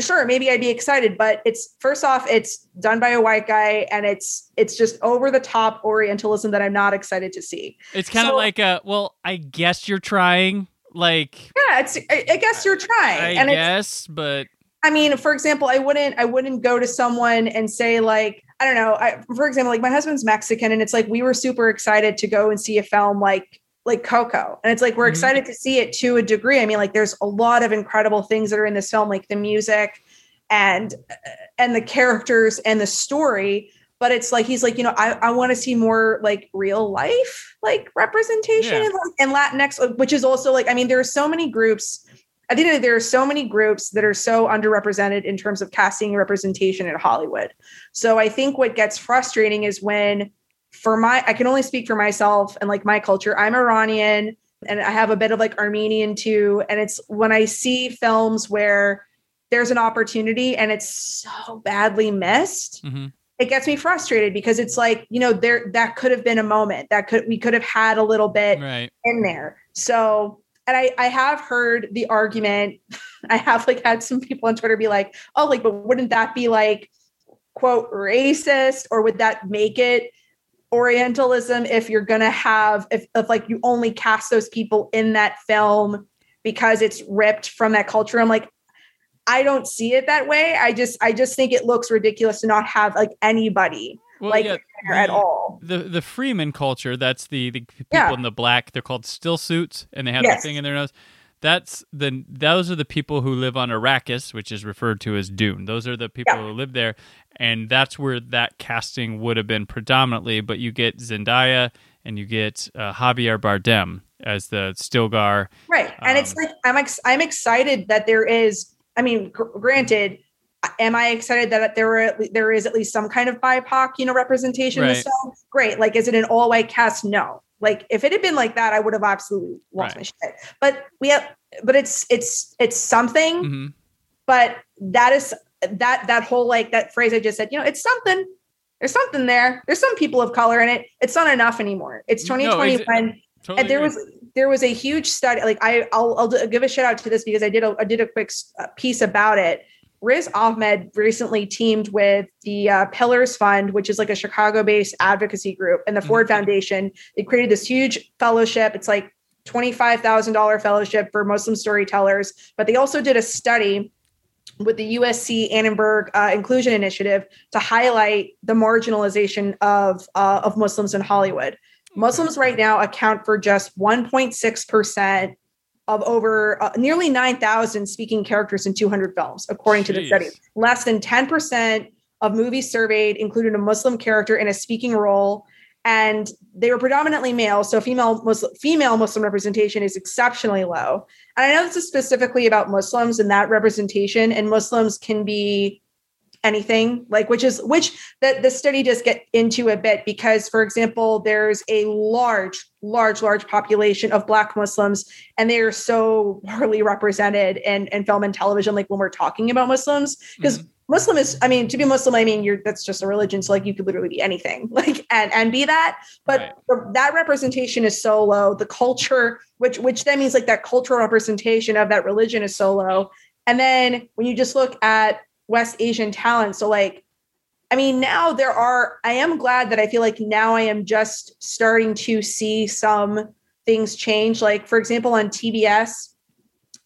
sure maybe i'd be excited but it's first off it's done by a white guy and it's it's just over the top orientalism that i'm not excited to see. It's kind of so, like a well i guess you're trying like yeah it's i, I guess you're trying i and guess but i mean for example i wouldn't i wouldn't go to someone and say like i don't know I, for example like my husband's mexican and it's like we were super excited to go and see a film like like Coco. And it's like we're mm-hmm. excited to see it to a degree. I mean, like there's a lot of incredible things that are in this film, like the music and and the characters and the story. But it's like he's like, you know, I, I want to see more like real life like representation yeah. and, and Latinx, which is also like, I mean, there are so many groups. I think there are so many groups that are so underrepresented in terms of casting representation in Hollywood. So I think what gets frustrating is when for my I can only speak for myself and like my culture. I'm Iranian and I have a bit of like Armenian too. And it's when I see films where there's an opportunity and it's so badly missed. Mm-hmm. It gets me frustrated because it's like, you know, there that could have been a moment that could we could have had a little bit right. in there. So and I, I have heard the argument. I have like had some people on Twitter be like, oh, like, but wouldn't that be like quote racist or would that make it Orientalism if you're gonna have if, if like you only cast those people in that film because it's ripped from that culture. I'm like, I don't see it that way. I just I just think it looks ridiculous to not have like anybody well, like yeah, the, at all. The the Fremen culture, that's the the people yeah. in the black, they're called still suits and they have yes. the thing in their nose that's the those are the people who live on Arrakis, which is referred to as Dune. Those are the people yeah. who live there, and that's where that casting would have been predominantly. But you get Zendaya and you get uh, Javier Bardem as the Stilgar, right? And um, it's like I'm ex- I'm excited that there is. I mean, gr- granted, am I excited that there were there is at least some kind of BIPOC you know representation right. film? Great. Like, is it an all white cast? No. Like if it had been like that, I would have absolutely lost right. my shit. But we have, but it's it's it's something. Mm-hmm. But that is that that whole like that phrase I just said. You know, it's something. There's something there. There's some people of color in it. It's not enough anymore. It's 2021. No, totally and there was there was a huge study. Like I, I'll, I'll give a shout out to this because I did a I did a quick uh, piece about it Riz Ahmed recently teamed with the uh, Pillars Fund, which is like a Chicago based advocacy group, and the mm-hmm. Ford Foundation. They created this huge fellowship. It's like $25,000 fellowship for Muslim storytellers. But they also did a study with the USC Annenberg uh, Inclusion Initiative to highlight the marginalization of, uh, of Muslims in Hollywood. Muslims right now account for just 1.6% of over uh, nearly 9,000 speaking characters in 200 films, according to the study. Less than 10% of movies surveyed included a Muslim character in a speaking role. and they were predominantly male. So female Muslim, female Muslim representation is exceptionally low. And I know this is specifically about Muslims and that representation, and Muslims can be anything like which is which that the study does get into a bit because for example there's a large large large population of black muslims and they are so poorly represented in, in film and television like when we're talking about muslims because mm-hmm. Muslim is, I mean, to be Muslim, I mean, you're that's just a religion. So like you could literally be anything, like and and be that. But right. the, that representation is so low. The culture, which which then means like that cultural representation of that religion is so low. And then when you just look at West Asian talent, so like, I mean, now there are. I am glad that I feel like now I am just starting to see some things change. Like for example, on TBS,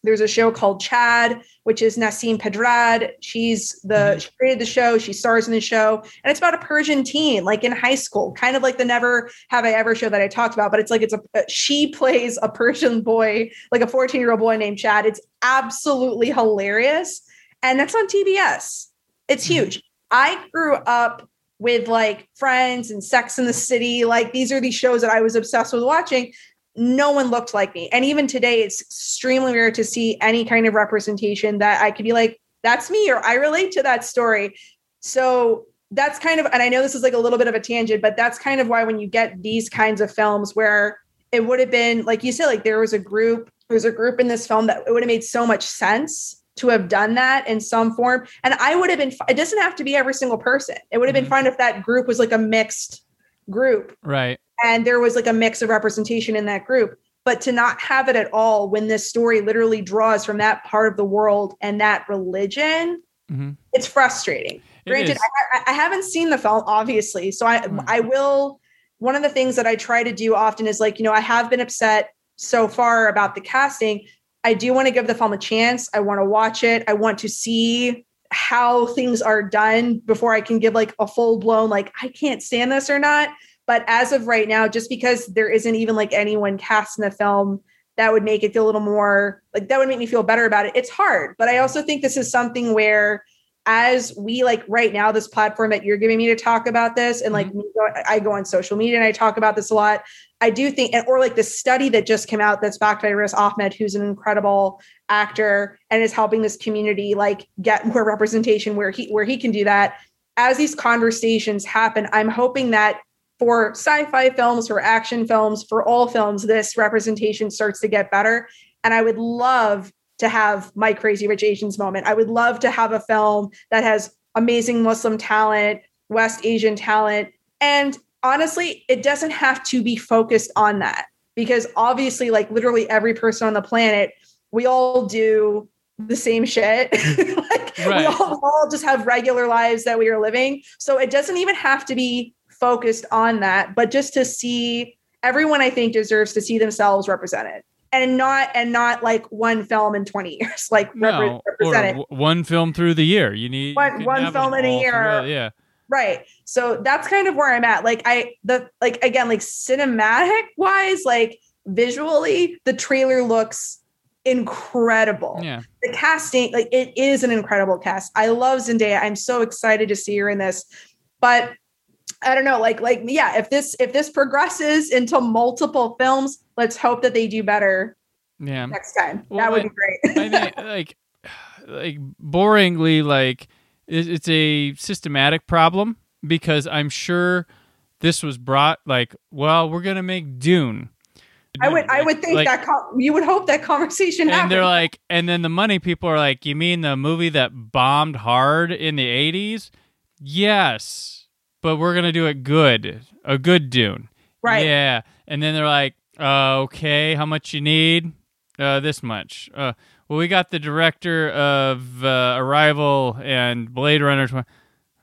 there's a show called Chad, which is Nasim Pedrad. She's the mm-hmm. she created the show. She stars in the show, and it's about a Persian teen, like in high school, kind of like the Never Have I Ever show that I talked about. But it's like it's a she plays a Persian boy, like a 14 year old boy named Chad. It's absolutely hilarious, and that's on TBS. It's mm-hmm. huge. I grew up with like Friends and Sex in the City. Like these are these shows that I was obsessed with watching no one looked like me. And even today, it's extremely rare to see any kind of representation that I could be like, that's me, or I relate to that story. So that's kind of, and I know this is like a little bit of a tangent, but that's kind of why when you get these kinds of films where it would have been, like you said, like there was a group, there's a group in this film that it would have made so much sense to have done that in some form. And I would have been, it doesn't have to be every single person. It would have mm-hmm. been fine if that group was like a mixed group. Right and there was like a mix of representation in that group but to not have it at all when this story literally draws from that part of the world and that religion mm-hmm. it's frustrating it granted I, I, haven't seen the film obviously so i mm-hmm. i will one of the things that i try to do often is like you know i have been upset so far about the casting i do want to give the film a chance i want to watch it i want to see how things are done before i can give like a full blown like i can't stand this or not but as of right now, just because there isn't even like anyone cast in the film that would make it feel a little more like that would make me feel better about it. It's hard. But I also think this is something where as we like right now, this platform that you're giving me to talk about this, and like mm-hmm. I go on social media and I talk about this a lot. I do think, and or like the study that just came out that's backed by Riz Ahmed, who's an incredible actor and is helping this community like get more representation where he where he can do that. As these conversations happen, I'm hoping that for sci-fi films, for action films, for all films, this representation starts to get better. And I would love to have my crazy rich Asians moment. I would love to have a film that has amazing Muslim talent, West Asian talent. And honestly, it doesn't have to be focused on that because obviously, like literally every person on the planet, we all do the same shit. like right. we all, all just have regular lives that we are living. So it doesn't even have to be focused on that, but just to see everyone I think deserves to see themselves represented and not and not like one film in 20 years like no, represented. one film through the year. You need one, you one film in a year. yeah. Right. So that's kind of where i'm at. Like i the like again like cinematic wise like visually the trailer looks incredible. Yeah. The casting like it is an incredible cast. I love zendaya. I'm so excited to see her in this. But I don't know, like like yeah, if this if this progresses into multiple films, let's hope that they do better. Yeah. Next time. Well, that would I, be great. I mean, like like boringly like it's a systematic problem because I'm sure this was brought like, well, we're going to make Dune. I would, I would think like, that com- you would hope that conversation. And happened. they're like, and then the money people are like, you mean the movie that bombed hard in the '80s? Yes, but we're gonna do it good, a good Dune. Right. Yeah. And then they're like, uh, okay, how much you need? Uh, this much. Uh, well, we got the director of uh, Arrival and Blade Runner.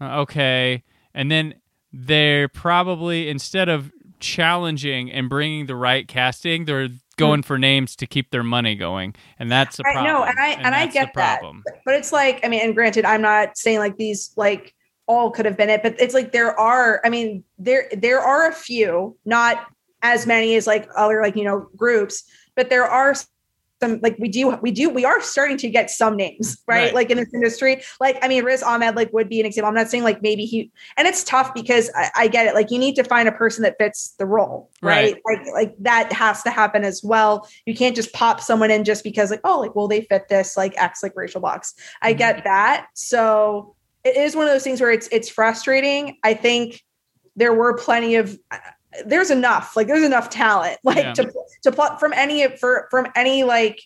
Uh, okay, and then they're probably instead of challenging and bringing the right casting, they're going mm. for names to keep their money going, and that's a problem. I know, and I and, and I get that, but it's like, I mean, and granted, I'm not saying like these like all could have been it but it's like there are i mean there there are a few not as many as like other like you know groups but there are some like we do we do we are starting to get some names right, Right. like in this industry like i mean riz ahmed like would be an example. I'm not saying like maybe he and it's tough because I, I get it. Like you need to find a person that fits the role right? like like that has to happen as well. You can't just pop someone in just because like oh like well they fit this like x like racial box. I Mhm. get that. So it is one of those things where it's it's frustrating i think there were plenty of there's enough like there's enough talent like Yeah. to to plot from any for from any like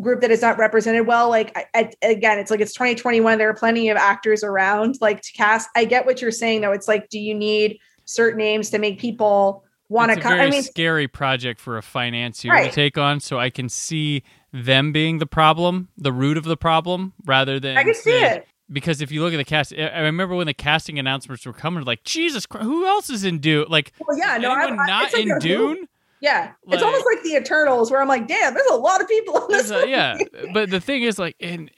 group that is not represented well like I, I, again it's like it's 2021 there are plenty of actors around like to cast i get what you're saying though it's like do you need certain names to make people want to come i mean scary project for a financier Right. to take on. So I can see them being the problem, the root of the problem, rather than i can see it Because if you look at the cast, I remember when the casting announcements were coming, like Jesus, Christ, who else is in Dune? Like well yeah no I, I, not like in Dune? yeah Like- it's almost like the eternals where i'm like damn there's a lot of people on this a- yeah, but the thing is, like, and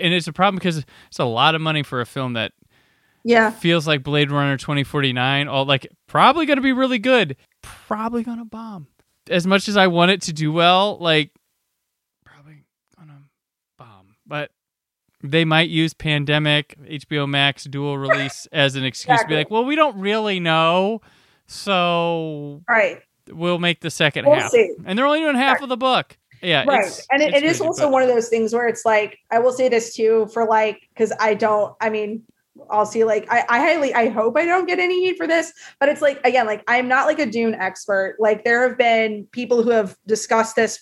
and it's a problem because it's a lot of money for a film that yeah feels like Blade Runner 2049. All like probably going to be really good, probably going to bomb. As much as I want it to do well, like probably going to bomb. But they might use pandemic, HBO Max dual release as an excuse to be like, well, we don't really know, so right we'll make the 2nd We'll half. see. And they're only doing half of the book. Yeah, right it's- and it, it's it is crazy, also one of those things where it's like i will say this too for like because i don't i mean i'll see like I, I highly i hope i don't get any heat for this but it's like again like i'm not like a dune expert like there have been people who have discussed this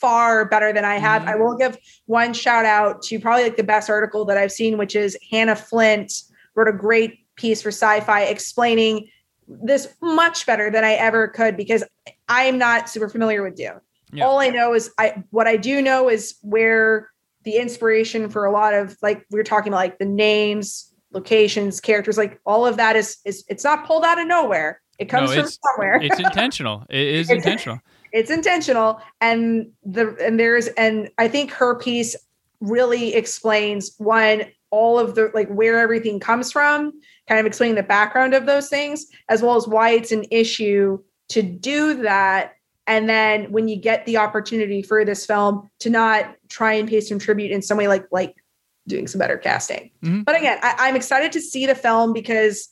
far better than i have Mhm. i will give one shout out to probably like the best article that i've seen which is hannah flint wrote a great piece for sci-fi explaining this much better than i ever could because i'm not super familiar with dune Yeah. all I know is I what I do know is where the inspiration for a lot of like we are talking about like the names, locations, characters, like all of that is is it's not pulled out of nowhere. It comes No, from somewhere. it's intentional. It's- intentional. It's intentional and the and there's and I think her piece really explains one all of the like where everything comes from, kind of explaining the background of those things as well as why it's an issue to do that. And then when you get the opportunity for this film to not try and pay some tribute in some way like like doing some better casting. Mhm. but again I, i'm excited to see the film because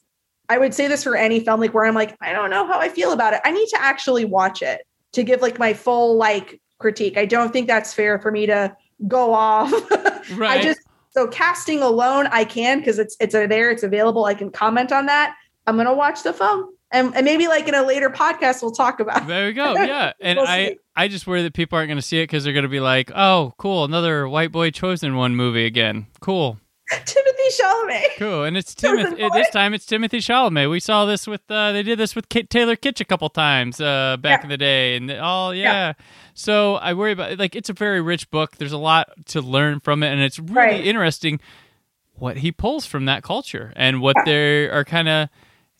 i would say this for any film like where i'm like i don't know how i feel about it. I need to actually watch it to give like my full like critique i don't think that's fair for me to go off Right. i just so casting alone i can because it's it's there it's available i can comment on that i'm gonna watch the film and, and maybe like in a later podcast we'll talk about it. There we go. Yeah, and We'll I see. I just worry that people aren't going to see it because they're going to be like, oh, cool, another white boy chosen one movie again. Cool, timothée chalamet cool, and it's Timothée. boy. This time it's Timothée Chalamet. We saw this with uh, they did this with Kit Taylor Kitsch a couple times uh, back Yeah. in the day, and all yeah. Yeah. So I worry about like it's a very rich book. There's a lot to learn from it, and it's really Right. interesting what he pulls from that culture and what they are kind of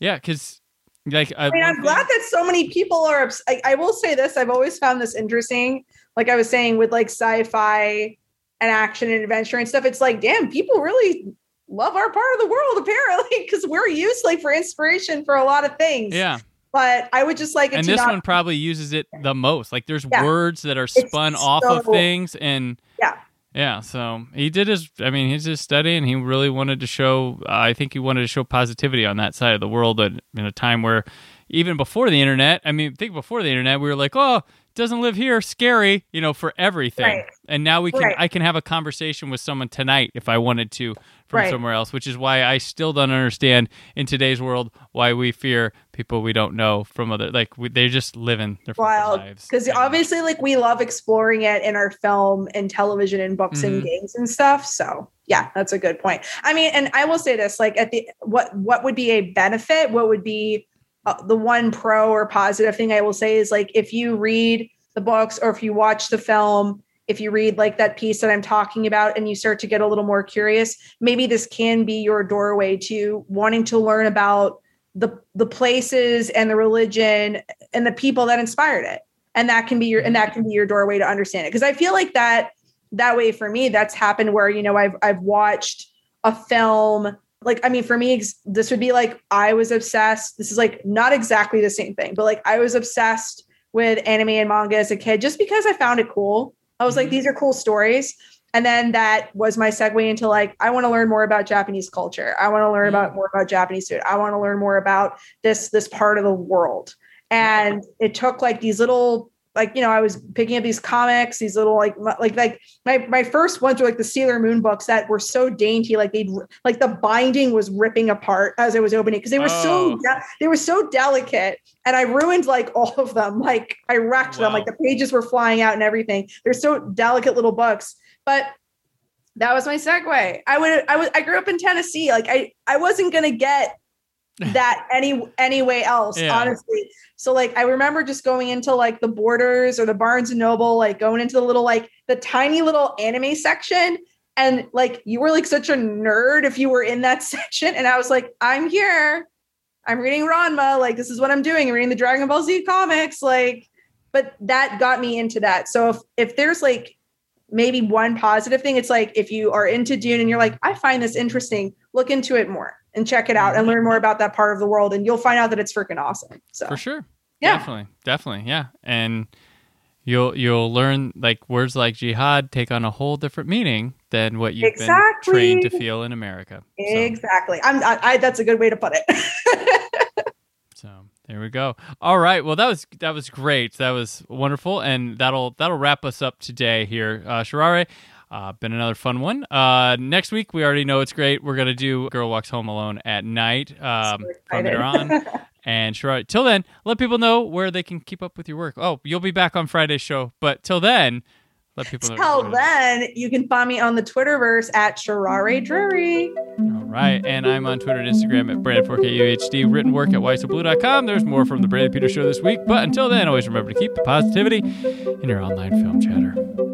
yeah, because like I mean, I'm glad that so many people are. Obs- I, I will say this: I've always found this interesting. Like I was saying, with like sci-fi and action and adventure and stuff, it's like, damn, people really love our part of the world apparently because we're used like for inspiration for a lot of things. yeah. But I would just like it and this not. one probably uses it the most. Like there's Yeah. words that are spun off of things, and Yeah. yeah. So he did his. I mean, he's his study, and he really wanted to show. Uh, I think he wanted to show positivity on that side of the world, in a time where, even before the internet. I mean, think before the internet, we were like, oh. Doesn't live here, scary, you know, for everything. Right. And now we can, Right. I can have a conversation with someone tonight if I wanted to from Right. somewhere else, which is why I still don't understand in today's world why we fear people we don't know from other like we, they're just living their wild lives. because And- obviously like we love exploring it in our film and television and books and Mhm. games and stuff so yeah that's a good point i mean and i will say this like at the what what would be a benefit what would be uh, the one pro or positive thing i will say is like if you read the books or if you watch the film if you read like that piece that i'm talking about and you start to get a little more curious maybe this can be your doorway to wanting to learn about the the places and the religion and the people that inspired it. And that can be your and that can be your doorway to understand it. Because i feel like that that way for me that's happened where you know i've i've watched a film like i mean for me this would be like i was obsessed this is like not exactly the same thing but like i was obsessed with anime and manga as a kid just because I found it cool. I was like, Mhm. these are cool stories. And then that was my segue into like, I want to learn more about Japanese culture. I want to learn about more about Japanese food. I want to learn more about this this part of the world. And it took like these little like you know I was picking up these comics, these little like like like my my first ones were like the Sailor Moon books that were so dainty, like they like the binding was ripping apart as I was opening because they were so Oh. de- they were so delicate, and I ruined like all of them. Like I wrecked them, like the pages were flying out and everything. They're so delicate little books, but that was my segue. I would I was I grew up in Tennessee. Like I I wasn't gonna get that any anyway else, Yeah. honestly. So like I remember just going into like the Borders or the Barnes and Noble, like going into the little like the tiny little anime section. And like you were like such a nerd if you were in that section. And I was like, I'm here. I'm reading Ranma. Like this is what I'm doing. I'm reading the Dragon Ball Z comics. Like, but that got me into that. So if if there's like maybe one positive thing, it's like if you are into Dune and you're like, I find this interesting, look into it more and check it out and learn more about that part of the world, and you'll find out that it's freaking awesome. So For sure. Yeah. Definitely. Definitely. Yeah. And you'll you'll learn like words like jihad take on a whole different meaning than what you've Exactly. been trained to feel in America. So- exactly. I'm I, I that's a good way to put it. So there we go. All right. Well, that was that was great. That was wonderful, and that'll that'll wrap us up today here, uh, Sharareh. Uh, been another fun one. Uh, next week, we already know it's great. We're gonna do "Girl Walks Home Alone" at night um, from excited. here on. And Sharareh, till then, let people know where they can keep up with your work. Oh, you'll be back on Friday's show, but till then, let people know. Till then, you can find me on the Twitterverse at Sharareh Drury. All right. And I'm on Twitter and Instagram at Brandon4KUHD. Written work at whysoblu.com. There's more from the Brandon Peter Show this week. But until then, always remember to keep the positivity in your online film chatter.